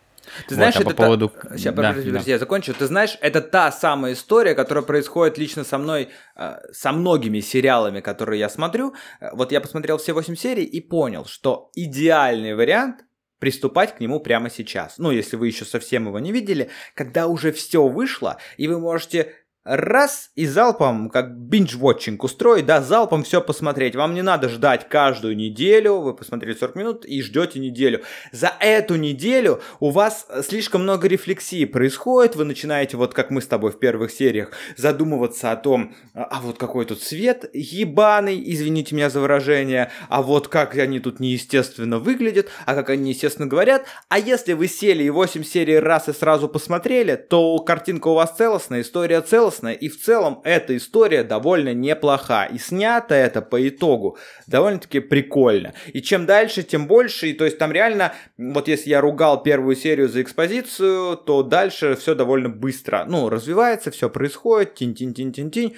Ты знаешь, вот, а это по поводу... Та... Сейчас, да, подожди, да. я закончу. Ты знаешь, это та самая история, которая происходит лично со мной, э, со многими сериалами, которые я смотрю. Э, вот я посмотрел все 8 серий и понял, что идеальный вариант приступать к нему прямо сейчас. Ну, если вы еще совсем его не видели, когда уже все вышло, и вы можете раз и залпом, как биндж-вотчинг устроить, да, залпом все посмотреть. Вам не надо ждать каждую неделю, вы посмотрели 40 минут и ждете неделю. За эту неделю у вас слишком много рефлексии происходит, вы начинаете, вот как мы с тобой в первых сериях, задумываться о том, а вот какой тут свет ебаный, извините меня за выражение, а вот как они тут неестественно выглядят, а как они неестественно говорят. А если вы сели и 8 серий раз и сразу посмотрели, то картинка у вас целостная, история целостная, целостная, и в целом эта история довольно неплоха. И снято это по итогу довольно-таки прикольно. И чем дальше, тем больше. И то есть там реально, вот если я ругал первую серию за экспозицию, то дальше все довольно быстро. Ну, развивается, все происходит, тинь-тинь-тинь-тинь-тинь.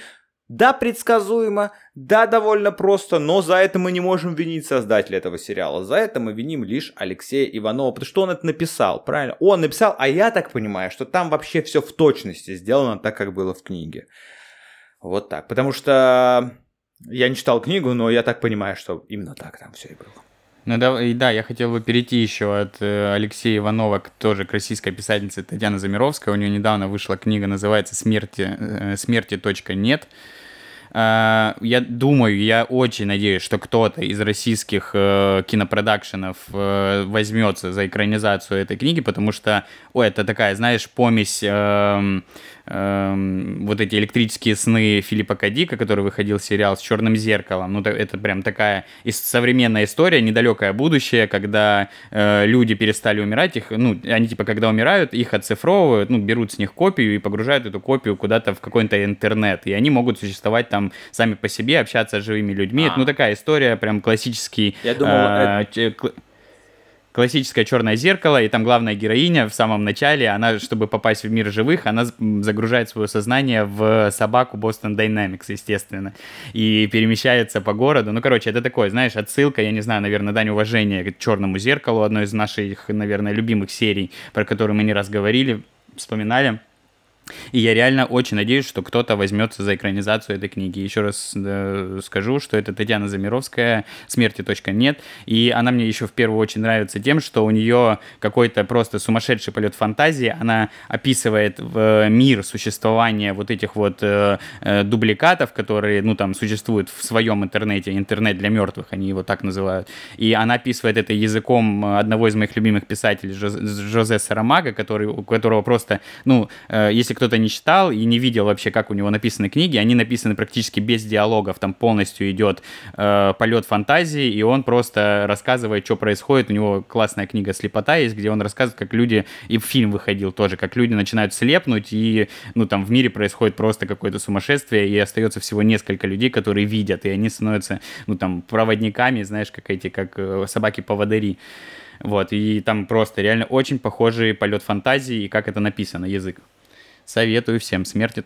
Да, предсказуемо, да, довольно просто, но за это мы не можем винить создателя этого сериала. За это мы виним лишь Алексея Иванова, потому что он это написал, правильно? Он написал, а я так понимаю, что там вообще все в точности сделано так, как было в книге. Вот так. Потому что я не читал книгу, но я так понимаю, что именно так там все и было. Ну да, и да, я хотел бы перейти еще от э, Алексея Иванова к тоже к российской писательнице Татьяны Замировской. У нее недавно вышла книга, называется «Смерти, э, смерти.нет». А, я думаю, я очень надеюсь, что кто-то из российских э, кинопродакшенов э, возьмется за экранизацию этой книги, потому что, ой, это такая, знаешь, помесь э, эм, вот эти электрические сны Филиппа Кадика, который выходил сериал с черным зеркалом. Ну, это прям такая современная история, недалекое будущее, когда э, люди перестали умирать, их, ну, они типа, когда умирают, их оцифровывают, ну, берут с них копию и погружают эту копию куда-то в какой-то интернет, и они могут существовать там сами по себе, общаться с живыми людьми. А. Это, ну, такая история, прям классический... Я думал, э, это классическое черное зеркало, и там главная героиня в самом начале, она, чтобы попасть в мир живых, она загружает свое сознание в собаку Boston Dynamics, естественно, и перемещается по городу. Ну, короче, это такое, знаешь, отсылка, я не знаю, наверное, дань уважения к черному зеркалу, одной из наших, наверное, любимых серий, про которую мы не раз говорили, вспоминали. И я реально очень надеюсь, что кто-то возьмется за экранизацию этой книги. Еще раз э, скажу, что это Татьяна Замировская, смерти точка нет. И она мне еще в первую очередь нравится тем, что у нее какой-то просто сумасшедший полет фантазии. Она описывает в мир существования вот этих вот э, э, дубликатов, которые, ну, там, существуют в своем интернете, интернет для мертвых, они его так называют. И она описывает это языком одного из моих любимых писателей, Жозе Сарамага, который, у которого просто, ну, э, если кто-то не читал и не видел вообще, как у него написаны книги, они написаны практически без диалогов, там полностью идет э, полет фантазии, и он просто рассказывает, что происходит. У него классная книга «Слепота» есть, где он рассказывает, как люди, и фильм выходил тоже, как люди начинают слепнуть, и, ну, там в мире происходит просто какое-то сумасшествие, и остается всего несколько людей, которые видят, и они становятся, ну, там, проводниками, знаешь, как эти, как э, собаки-поводыри. Вот, и там просто реально очень похожий полет фантазии и как это написано, язык. Советую всем, смерти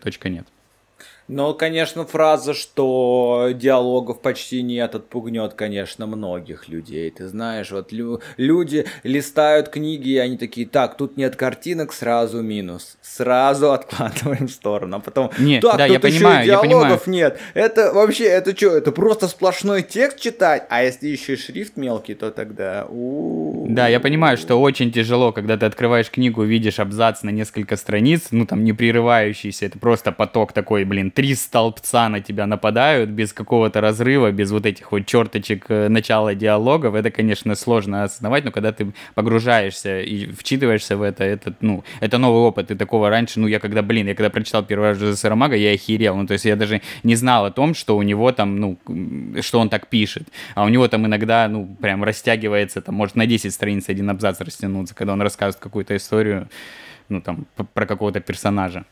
Ну, конечно, фраза, что диалогов почти нет, отпугнет, конечно, многих людей. Ты знаешь, вот лю- люди листают книги, и они такие, так, тут нет картинок, сразу минус. Сразу откладываем в сторону. А потом, Нет, так, да, тут я еще понимаю, и я диалогов понимаю. нет. Это вообще, это что, это просто сплошной текст читать? А если еще и шрифт мелкий, то тогда... у-у-у. Да, я понимаю, что очень тяжело, когда ты открываешь книгу, видишь абзац на несколько страниц, ну там не прерывающийся, это просто поток такой, блин, три столбца на тебя нападают без какого-то разрыва, без вот этих вот черточек э, начала диалогов, это, конечно, сложно осознавать, но когда ты погружаешься и вчитываешься в это, это, ну, это новый опыт, и такого раньше, ну, я когда, блин, я когда прочитал первый раз Джозефа Сарамага, я охерел, ну, то есть я даже не знал о том, что у него там, ну, что он так пишет, а у него там иногда, ну, прям растягивается, там, может, на 10 страниц один абзац растянуться, когда он рассказывает какую-то историю, ну, там, про какого-то персонажа.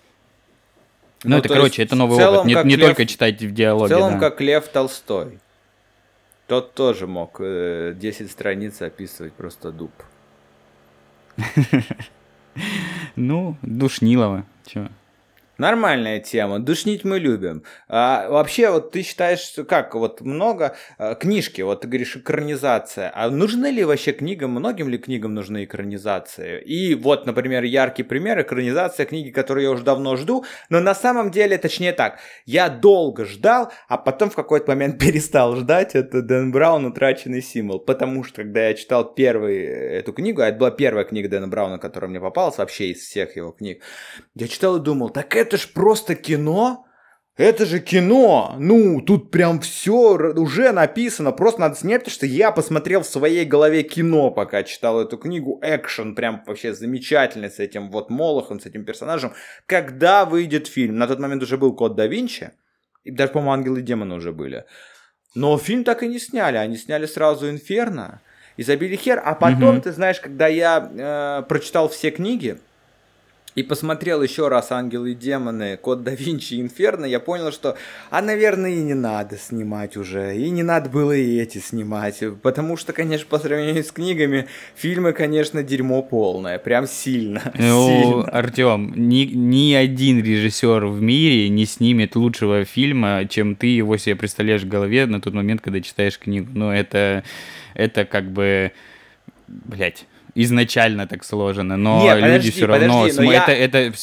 Ну, Ну, это, то короче, это новый в целом, опыт. Не, не Лев- только читать в В диалоге, целом, да. как Лев Толстой. Тот тоже мог э, 10 страниц описывать просто дуб. Ну, душнилово. Чё? Нормальная тема. Душнить мы любим. А, вообще, вот ты считаешь, как, вот много а, книжки, вот ты говоришь, экранизация. А нужны ли вообще книгам, многим ли книгам нужны экранизации? И вот, например, яркий пример, экранизация книги, которую я уже давно жду, но на самом деле, точнее так, я долго ждал, а потом в какой-то момент перестал ждать, это Дэн Браун «Утраченный символ», потому что, когда я читал первый, э, эту книгу, а это была первая книга Дэна Брауна, которая мне попалась вообще из всех его книг, я читал и думал, так ж просто кино, это же кино, ну, тут прям все уже написано, просто надо снять, потому что я посмотрел в своей голове кино, пока читал эту книгу, экшен прям вообще замечательный с этим вот Молохом, с этим персонажем. Когда выйдет фильм? На тот момент уже был Код да Винчи, и даже, по-моему, Ангелы и Демоны уже были. Но фильм так и не сняли, они сняли сразу Инферно и забили хер, а потом, Мгм. ты знаешь, когда я э, прочитал все книги, и посмотрел еще раз «Ангелы и демоны», «Код да Винчи» и «Инферно», я понял, что, а, наверное, и не надо снимать уже, и не надо было и эти снимать, потому что, конечно, по сравнению с книгами, фильмы, конечно, дерьмо полное, прям сильно, Ну, сильно. Артем, ни, ни один режиссер в мире не снимет лучшего фильма, чем ты его себе представляешь в голове на тот момент, когда читаешь книгу. Ну, это, это как бы, блядь, изначально так сложено, но Не, люди подожди, все равно... подожди, но см- я- это, это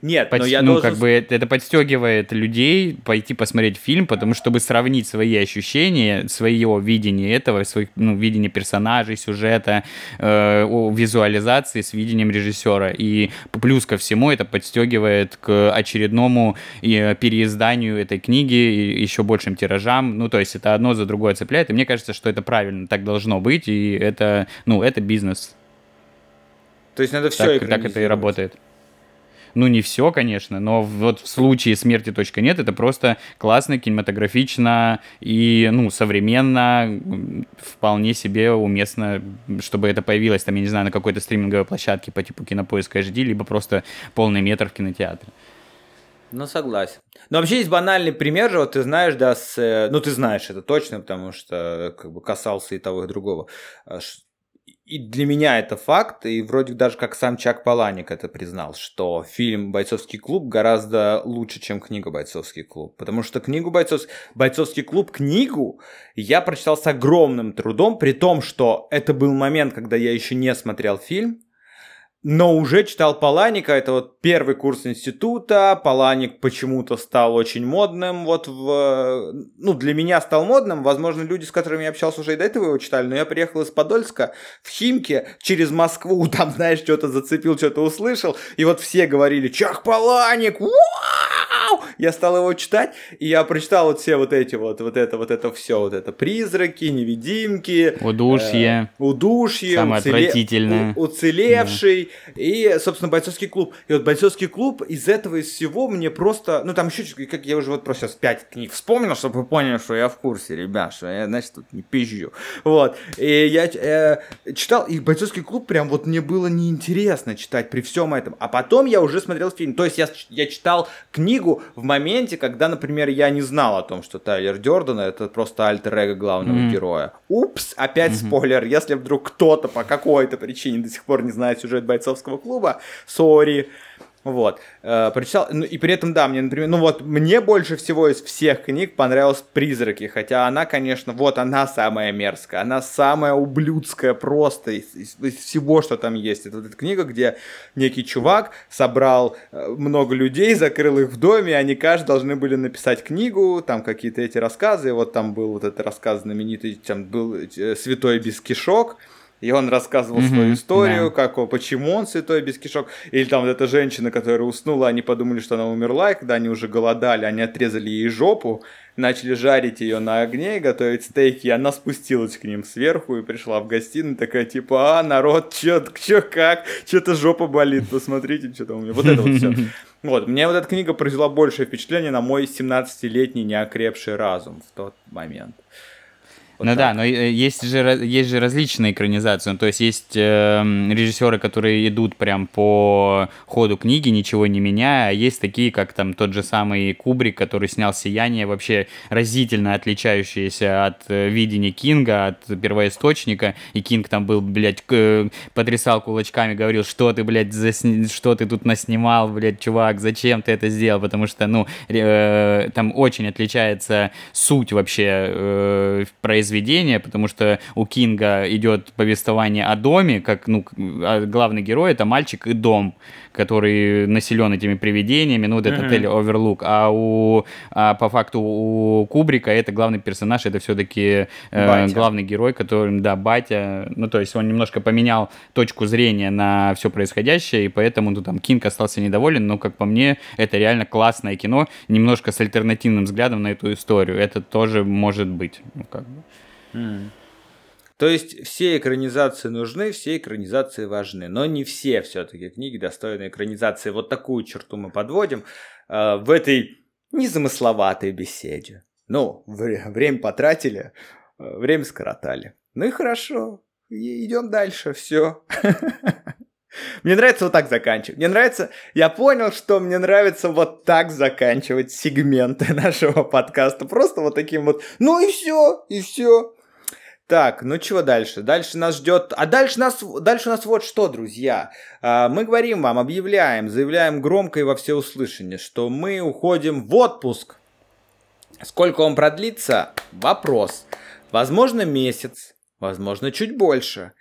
Нет, но Подс- я ну, должен... как бы это, это подстегивает людей пойти посмотреть фильм, потому что, чтобы сравнить свои ощущения, свое видение этого, свое ну, видение персонажей, сюжета, э, визуализации с видением режиссера. И плюс ко всему это подстегивает к очередному э, переизданию этой книги и еще большим тиражам. Ну, то есть это одно за другое цепляет. И мне кажется, что это правильно, так должно быть, и это, ну, это бизнес. То есть надо все Так, так это и работает. Ну, не все, конечно, но вот в случае смерти точка нет, это просто классно, кинематографично и, ну, современно, вполне себе уместно, чтобы это появилось, там, я не знаю, на какой-то стриминговой площадке по типу Кинопоиска HD, либо просто полный метр в кинотеатре. Ну, согласен. Но вообще есть банальный пример же, вот ты знаешь, да, с... э, Ну, ты знаешь это точно, потому что э, как бы касался и того, и другого. И для меня это факт, и вроде даже как сам Чак Паланик это признал, что фильм «Бойцовский клуб» гораздо лучше, чем книга «Бойцовский клуб». Потому что книгу «Бойцовский, «Бойцовский клуб», книгу я прочитал с огромным трудом, при том, что это был момент, когда я еще не смотрел фильм, но уже читал Паланика, это вот первый курс института, Паланик почему-то стал очень модным, вот в, ну, для меня стал модным, возможно, люди, с которыми я общался уже и до этого его читали, но я приехал из Подольска в Химки через Москву, там, знаешь, что-то зацепил, что-то услышал, и вот все говорили, Чах Паланик, вау! Я стал его читать, и я прочитал вот все вот эти вот, вот это, вот это все, вот это призраки, невидимки, Удушье. э, удушье, Самое уцеле- отвратительное. у- уцелевший и, собственно, бойцовский клуб. И вот бойцовский клуб из этого из всего мне просто, ну там еще как я уже вот просто сейчас пять книг вспомнил, чтобы вы поняли, что я в курсе, ребят, что я, значит, тут не пизжу. Вот. И я э, читал, и бойцовский клуб прям вот мне было неинтересно читать при всем этом. А потом я уже смотрел фильм. То есть я, я читал книгу в моменте, когда, например, я не знал о том, что Тайлер Дёрден это просто альтер-эго главного Мгм. героя. Упс, опять спойлер. Если вдруг кто-то по какой-то причине до сих пор не знает сюжет бойцовского клуба, сори. Вот, э, прочитал, ну и при этом, да, мне, например, ну вот, мне больше всего из всех книг понравилась «Призраки», хотя она, конечно, вот она самая мерзкая, она самая ублюдская просто из, из, из всего, что там есть. Это эта книга, где некий чувак собрал э, много людей, закрыл их в доме, они каждый должны были написать книгу, там какие-то эти рассказы, вот там был вот этот рассказ знаменитый, там был э, «Святой без кишок», и он рассказывал mm-hmm, свою историю, да. как, почему он святой без кишок. Или там вот эта женщина, которая уснула, они подумали, что она умерла, и когда они уже голодали, они отрезали ей жопу, начали жарить ее на огне и готовить стейки, и она спустилась к ним сверху и пришла в гостиную, такая типа, а, народ, чё, чё как, что-то жопа болит, посмотрите, что там у меня. Вот это вот все. Вот, мне вот эта книга произвела большее впечатление на мой 17-летний неокрепший разум в тот момент. Вот ну так. да, но э, есть же, есть же различные экранизации. Ну, то есть есть э, режиссеры, которые идут прям по ходу книги, ничего не меняя, а есть такие, как там тот же самый Кубрик, который снял «Сияние», вообще разительно отличающиеся от э, видения Кинга, от первоисточника. И Кинг там был, блядь, потрясал кулачками, говорил, что ты, блядь, засни... что ты тут наснимал, блядь, чувак, зачем ты это сделал? Потому что, ну, э, там очень отличается суть вообще э, произведения произведение, потому что у Кинга идет повествование о доме, как ну, а главный герой это мальчик и дом, который населен этими привидениями, ну, вот этот mm-hmm. отель Оверлук, а у а по факту у Кубрика это главный персонаж, это все-таки э, главный герой, который, да, батя, ну, то есть он немножко поменял точку зрения на все происходящее, и поэтому ну, там Кинг остался недоволен, но, как по мне, это реально классное кино, немножко с альтернативным взглядом на эту историю, это тоже может быть, ну, как бы. То есть все экранизации нужны, все экранизации важны, но не все все-таки книги достойны экранизации. Вот такую черту мы подводим э, в этой незамысловатой беседе. Ну, время потратили, э, время скоротали. Ну и хорошо, идем дальше, все. Мне нравится вот так заканчивать. Мне нравится, я понял, что мне нравится вот так заканчивать сегменты нашего подкаста. Просто вот таким вот, ну и все, и все. Так, ну чего дальше? Дальше нас ждет... А дальше, нас... дальше у нас вот что, друзья. А, мы говорим вам, объявляем, заявляем громко и во всеуслышание, что мы уходим в отпуск. Сколько он продлится? Вопрос. Возможно, месяц, возможно, чуть больше.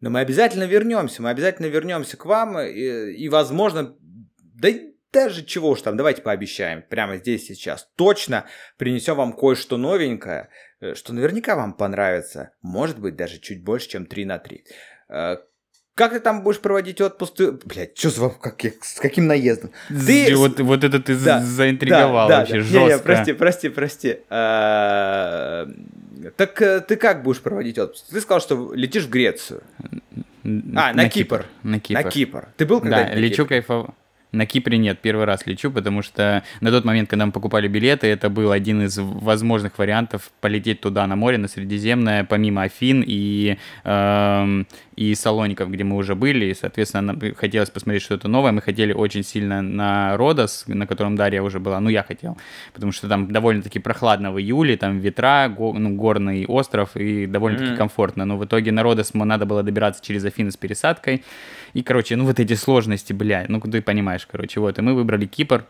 Но мы обязательно вернемся, мы обязательно вернемся к вам, и, и возможно, да даже чего уж там, давайте пообещаем, прямо здесь сейчас, точно принесем вам кое-что новенькое, что наверняка вам понравится, может быть, даже чуть больше, чем 3 на 3. Э, как ты там будешь проводить отпуск? Ты... Блядь, что за... Как, с каким наездом? Ты... Вот, вот это ты да, заинтриговал да, вообще, да, жестко. Не, не, прости, прости, прости. А, так э, ты как будешь проводить отпуск? Ты сказал, что летишь в Грецию. А, на, на Кипр. Кипр. На Кипр. На Кипр. Ты был когда-нибудь Да, лечу кайфово. На Кипре нет, первый раз лечу, потому что на тот момент, когда мы покупали билеты, это был один из возможных вариантов полететь туда на море, на Средиземное, помимо Афин и, э, и Салоников, где мы уже были, и, соответственно, нам хотелось посмотреть что-то новое. Мы хотели очень сильно на Родос, на котором Дарья уже была, ну, я хотел, потому что там довольно-таки прохладно в июле, там ветра, го, ну, горный остров, и довольно-таки mm-hmm. комфортно. Но в итоге на Родос надо было добираться через Афины с пересадкой, и, короче, ну, вот эти сложности, бля, ну, ты понимаешь, короче, вот, и мы выбрали Кипр,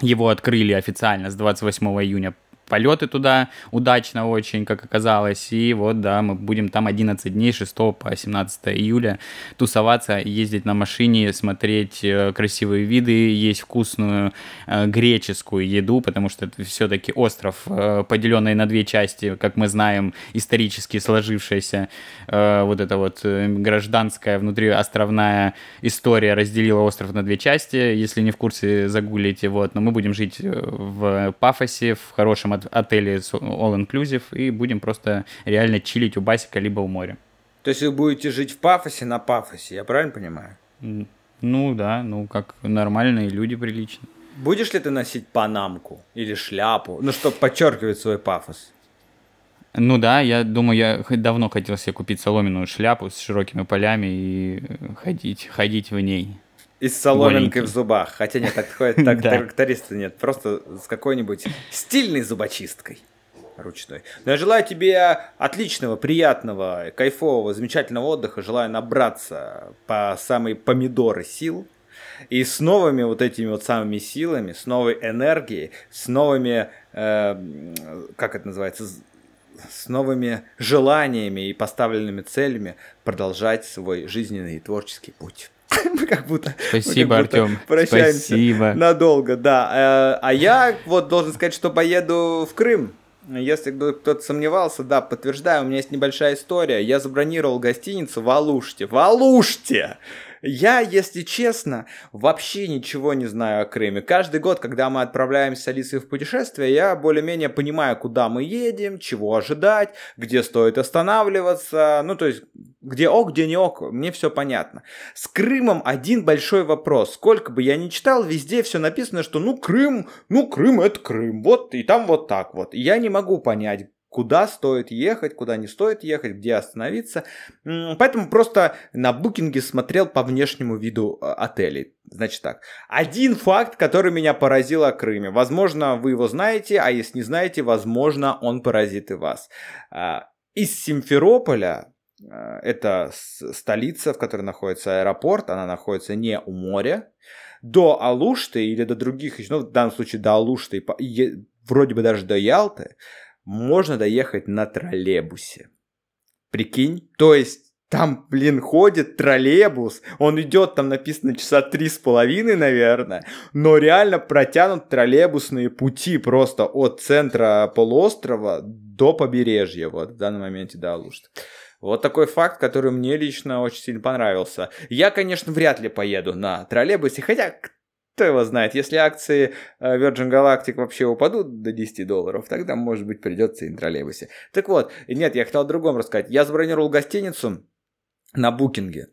его открыли официально с 28 июня полеты туда удачно очень, как оказалось. И вот, да, мы будем там 11 дней, 6 по 17 июля тусоваться, ездить на машине, смотреть э, красивые виды, есть вкусную э, греческую еду, потому что это все-таки остров, э, поделенный на две части, как мы знаем, исторически сложившаяся вот эта вот гражданская внутри островная история разделила остров на две части. Если не в курсе, загуглите, вот. Но мы будем жить в Пафосе, в хорошем отеле all inclusive и будем просто реально чилить у басика либо у моря. То есть вы будете жить в пафосе на пафосе, я правильно понимаю? Ну да, ну как нормальные люди прилично. Будешь ли ты носить панамку или шляпу, ну чтобы подчеркивать свой пафос? Ну да, я думаю, я давно хотел себе купить соломенную шляпу с широкими полями и ходить, ходить в ней. И с соломинкой в зубах. Хотя нет, так так трактористы нет. Просто с какой-нибудь стильной зубочисткой ручной. Но я желаю тебе отличного, приятного, кайфового, замечательного отдыха. Желаю набраться по самые помидоры сил. И с новыми вот этими вот самыми силами, с новой энергией, с новыми, э, как это называется, с новыми желаниями и поставленными целями продолжать свой жизненный и творческий путь. Мы как будто... Спасибо, Артем. Прощаемся Спасибо. надолго, да. Э, а я вот должен сказать, что поеду в Крым. Если кто-то сомневался, да, подтверждаю, у меня есть небольшая история. Я забронировал гостиницу в Алуште. В Алуште! Я, если честно, вообще ничего не знаю о Крыме. Каждый год, когда мы отправляемся с Алисой в путешествие, я более-менее понимаю, куда мы едем, чего ожидать, где стоит останавливаться, ну, то есть, где ок, где не ок, мне все понятно. С Крымом один большой вопрос. Сколько бы я ни читал, везде все написано, что ну Крым, ну Крым это Крым, вот и там вот так вот. Я не могу понять, куда стоит ехать, куда не стоит ехать, где остановиться. Поэтому просто на букинге смотрел по внешнему виду э, отелей. Значит так, один факт, который меня поразил о Крыме. Возможно, вы его знаете, а если не знаете, возможно, он поразит и вас. А, из Симферополя, э, это столица, в которой находится аэропорт, она находится не у моря, до Алушты или до других, ну, в данном случае до Алушты, вроде бы даже до Ялты, можно доехать на троллейбусе. Прикинь? То есть там, блин, ходит троллейбус, он идет, там написано часа три с половиной, наверное, но реально протянут троллейбусные пути просто от центра полуострова до побережья, вот в данном моменте до Алушты. Вот такой факт, который мне лично очень сильно понравился. Я, конечно, вряд ли поеду на троллейбусе, хотя кто его знает, если акции э, Virgin Galactic вообще упадут до 10 долларов, тогда, может быть, придется и на троллейбусе. Так вот, нет, я хотел о другом рассказать. Я забронировал гостиницу на букинге.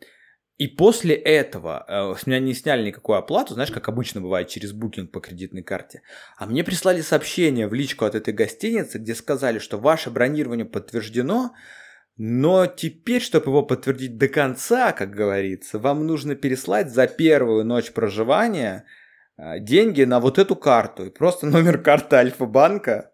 И после этого э, с меня не сняли никакую оплату, знаешь, как обычно бывает через букинг по кредитной карте. А мне прислали сообщение в личку от этой гостиницы, где сказали, что ваше бронирование подтверждено, но теперь, чтобы его подтвердить до конца, как говорится, вам нужно переслать за первую ночь проживания а, деньги на вот эту карту. Просто номер карты Альфа-банка.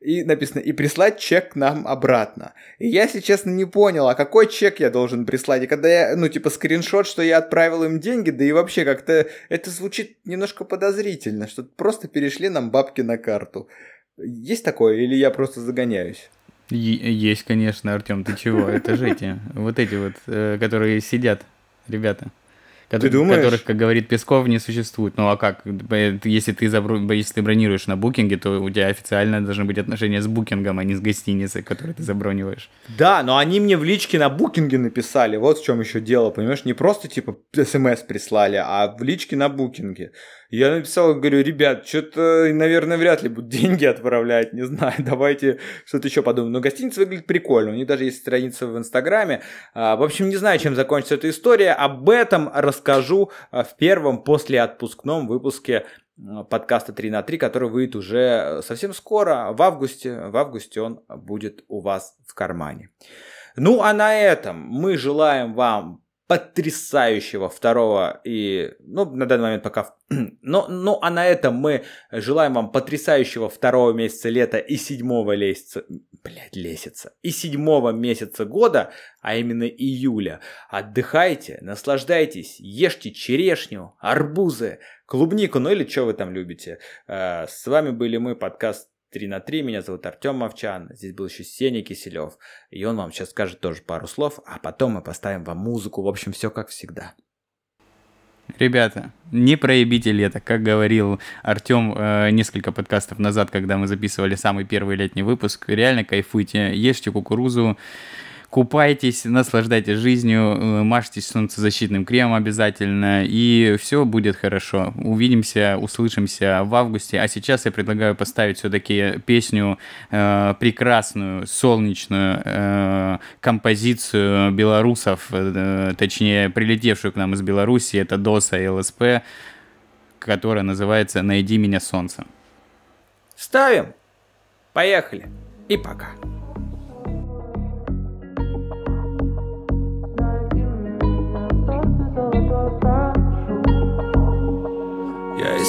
И написано, и прислать чек нам обратно. И я, если честно, не понял, а какой чек я должен прислать? И когда я, ну, типа, скриншот, что я отправил им деньги, да и вообще как-то это звучит немножко подозрительно, что просто перешли нам бабки на карту. Есть такое, или я просто загоняюсь? Есть, конечно, Артем, ты чего? Это же эти, вот эти вот, э, которые сидят, ребята. Ты думаешь? Которых, как говорит Песков, не существует. Ну а как? Если ты, забро... если ты бронируешь на букинге, то у тебя официально должны быть отношения с букингом, а не с гостиницей, которую ты заброниваешь. Да, но они мне в личке на букинге написали. Вот в чем еще дело, понимаешь? Не просто типа смс прислали, а в личке на букинге. Я написал, говорю, ребят, что-то, наверное, вряд ли будут деньги отправлять, не знаю, давайте что-то еще подумаем. Но гостиница выглядит прикольно, у них даже есть страница в Инстаграме. А, в общем, не знаю, чем закончится эта история, об этом расскажу а, в первом после отпускном выпуске а, подкаста 3 на 3, который выйдет уже совсем скоро, в августе. В августе он будет у вас в кармане. Ну а на этом мы желаем вам потрясающего второго и, ну, на данный момент пока... Ну, ну, а на этом мы желаем вам потрясающего второго месяца лета и седьмого месяца... Блядь, лесица. И седьмого месяца года, а именно июля. Отдыхайте, наслаждайтесь, ешьте черешню, арбузы, клубнику, ну или что вы там любите. Э, с вами были мы, подкаст 3 на 3. Меня зовут Артем Мовчан. Здесь был еще Сеня Киселев. И он вам сейчас скажет тоже пару слов, а потом мы поставим вам музыку. В общем, все как всегда. Ребята, не проебите лето, как говорил Артем э, несколько подкастов назад, когда мы записывали самый первый летний выпуск. Реально кайфуйте, ешьте кукурузу, Купайтесь, наслаждайтесь жизнью, э, мажьтесь солнцезащитным кремом обязательно, и все будет хорошо. Увидимся, услышимся в августе. А сейчас я предлагаю поставить все-таки песню э, прекрасную, солнечную э, композицию белорусов, э, точнее, прилетевшую к нам из Беларуси. Это ДОСа и ЛСП, которая называется «Найди меня солнце». Ставим. Поехали. И пока.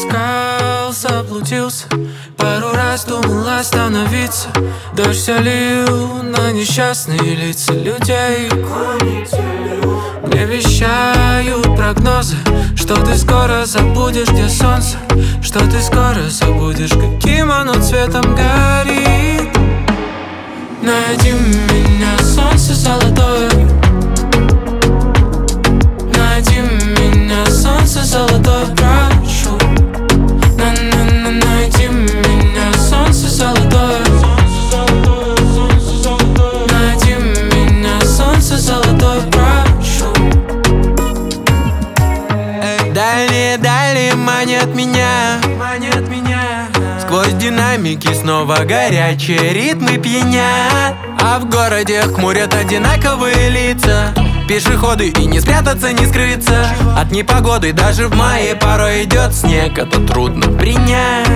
Искал, заблудился Пару раз думал остановиться. Дождь лил на несчастные лица людей. Мне вещают прогнозы Что ты скоро забудешь, где солнце Что ты скоро забудешь, каким оно цветом горит. Найди меня, солнце золотое. Найди меня, солнце золотое, манят меня. Манит меня. Сквозь динамики снова горячие ритмы пьянят. А в городе хмурят одинаковые лица. Пешеходы и не спрятаться, не скрыться. От непогоды даже в мае порой идет снег Это трудно принять.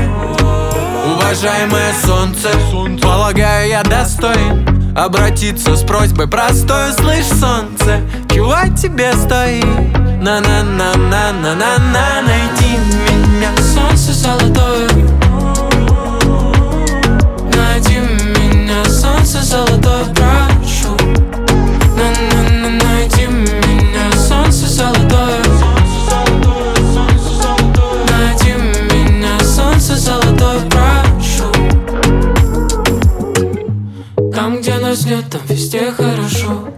Уважаемое солнце, полагаю я достоин Обратиться с просьбой простой, слышь, солнце Чего тебе стоит? На-на-на-на-на-на-на Найди меня. Солнце золотое. Найди меня, солнце золотое, прошу. На-на-на, найди меня, солнце золотое. Найди меня, солнце золотое, прошу. Там, где нас нет, там везде хорошо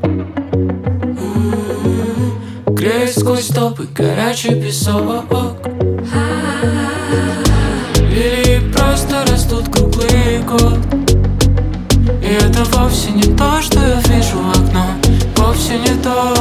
сквозь толпы горячий песок. Лилии просто растут круглый год. И это вовсе не то, что я вижу в окно. Вовсе не то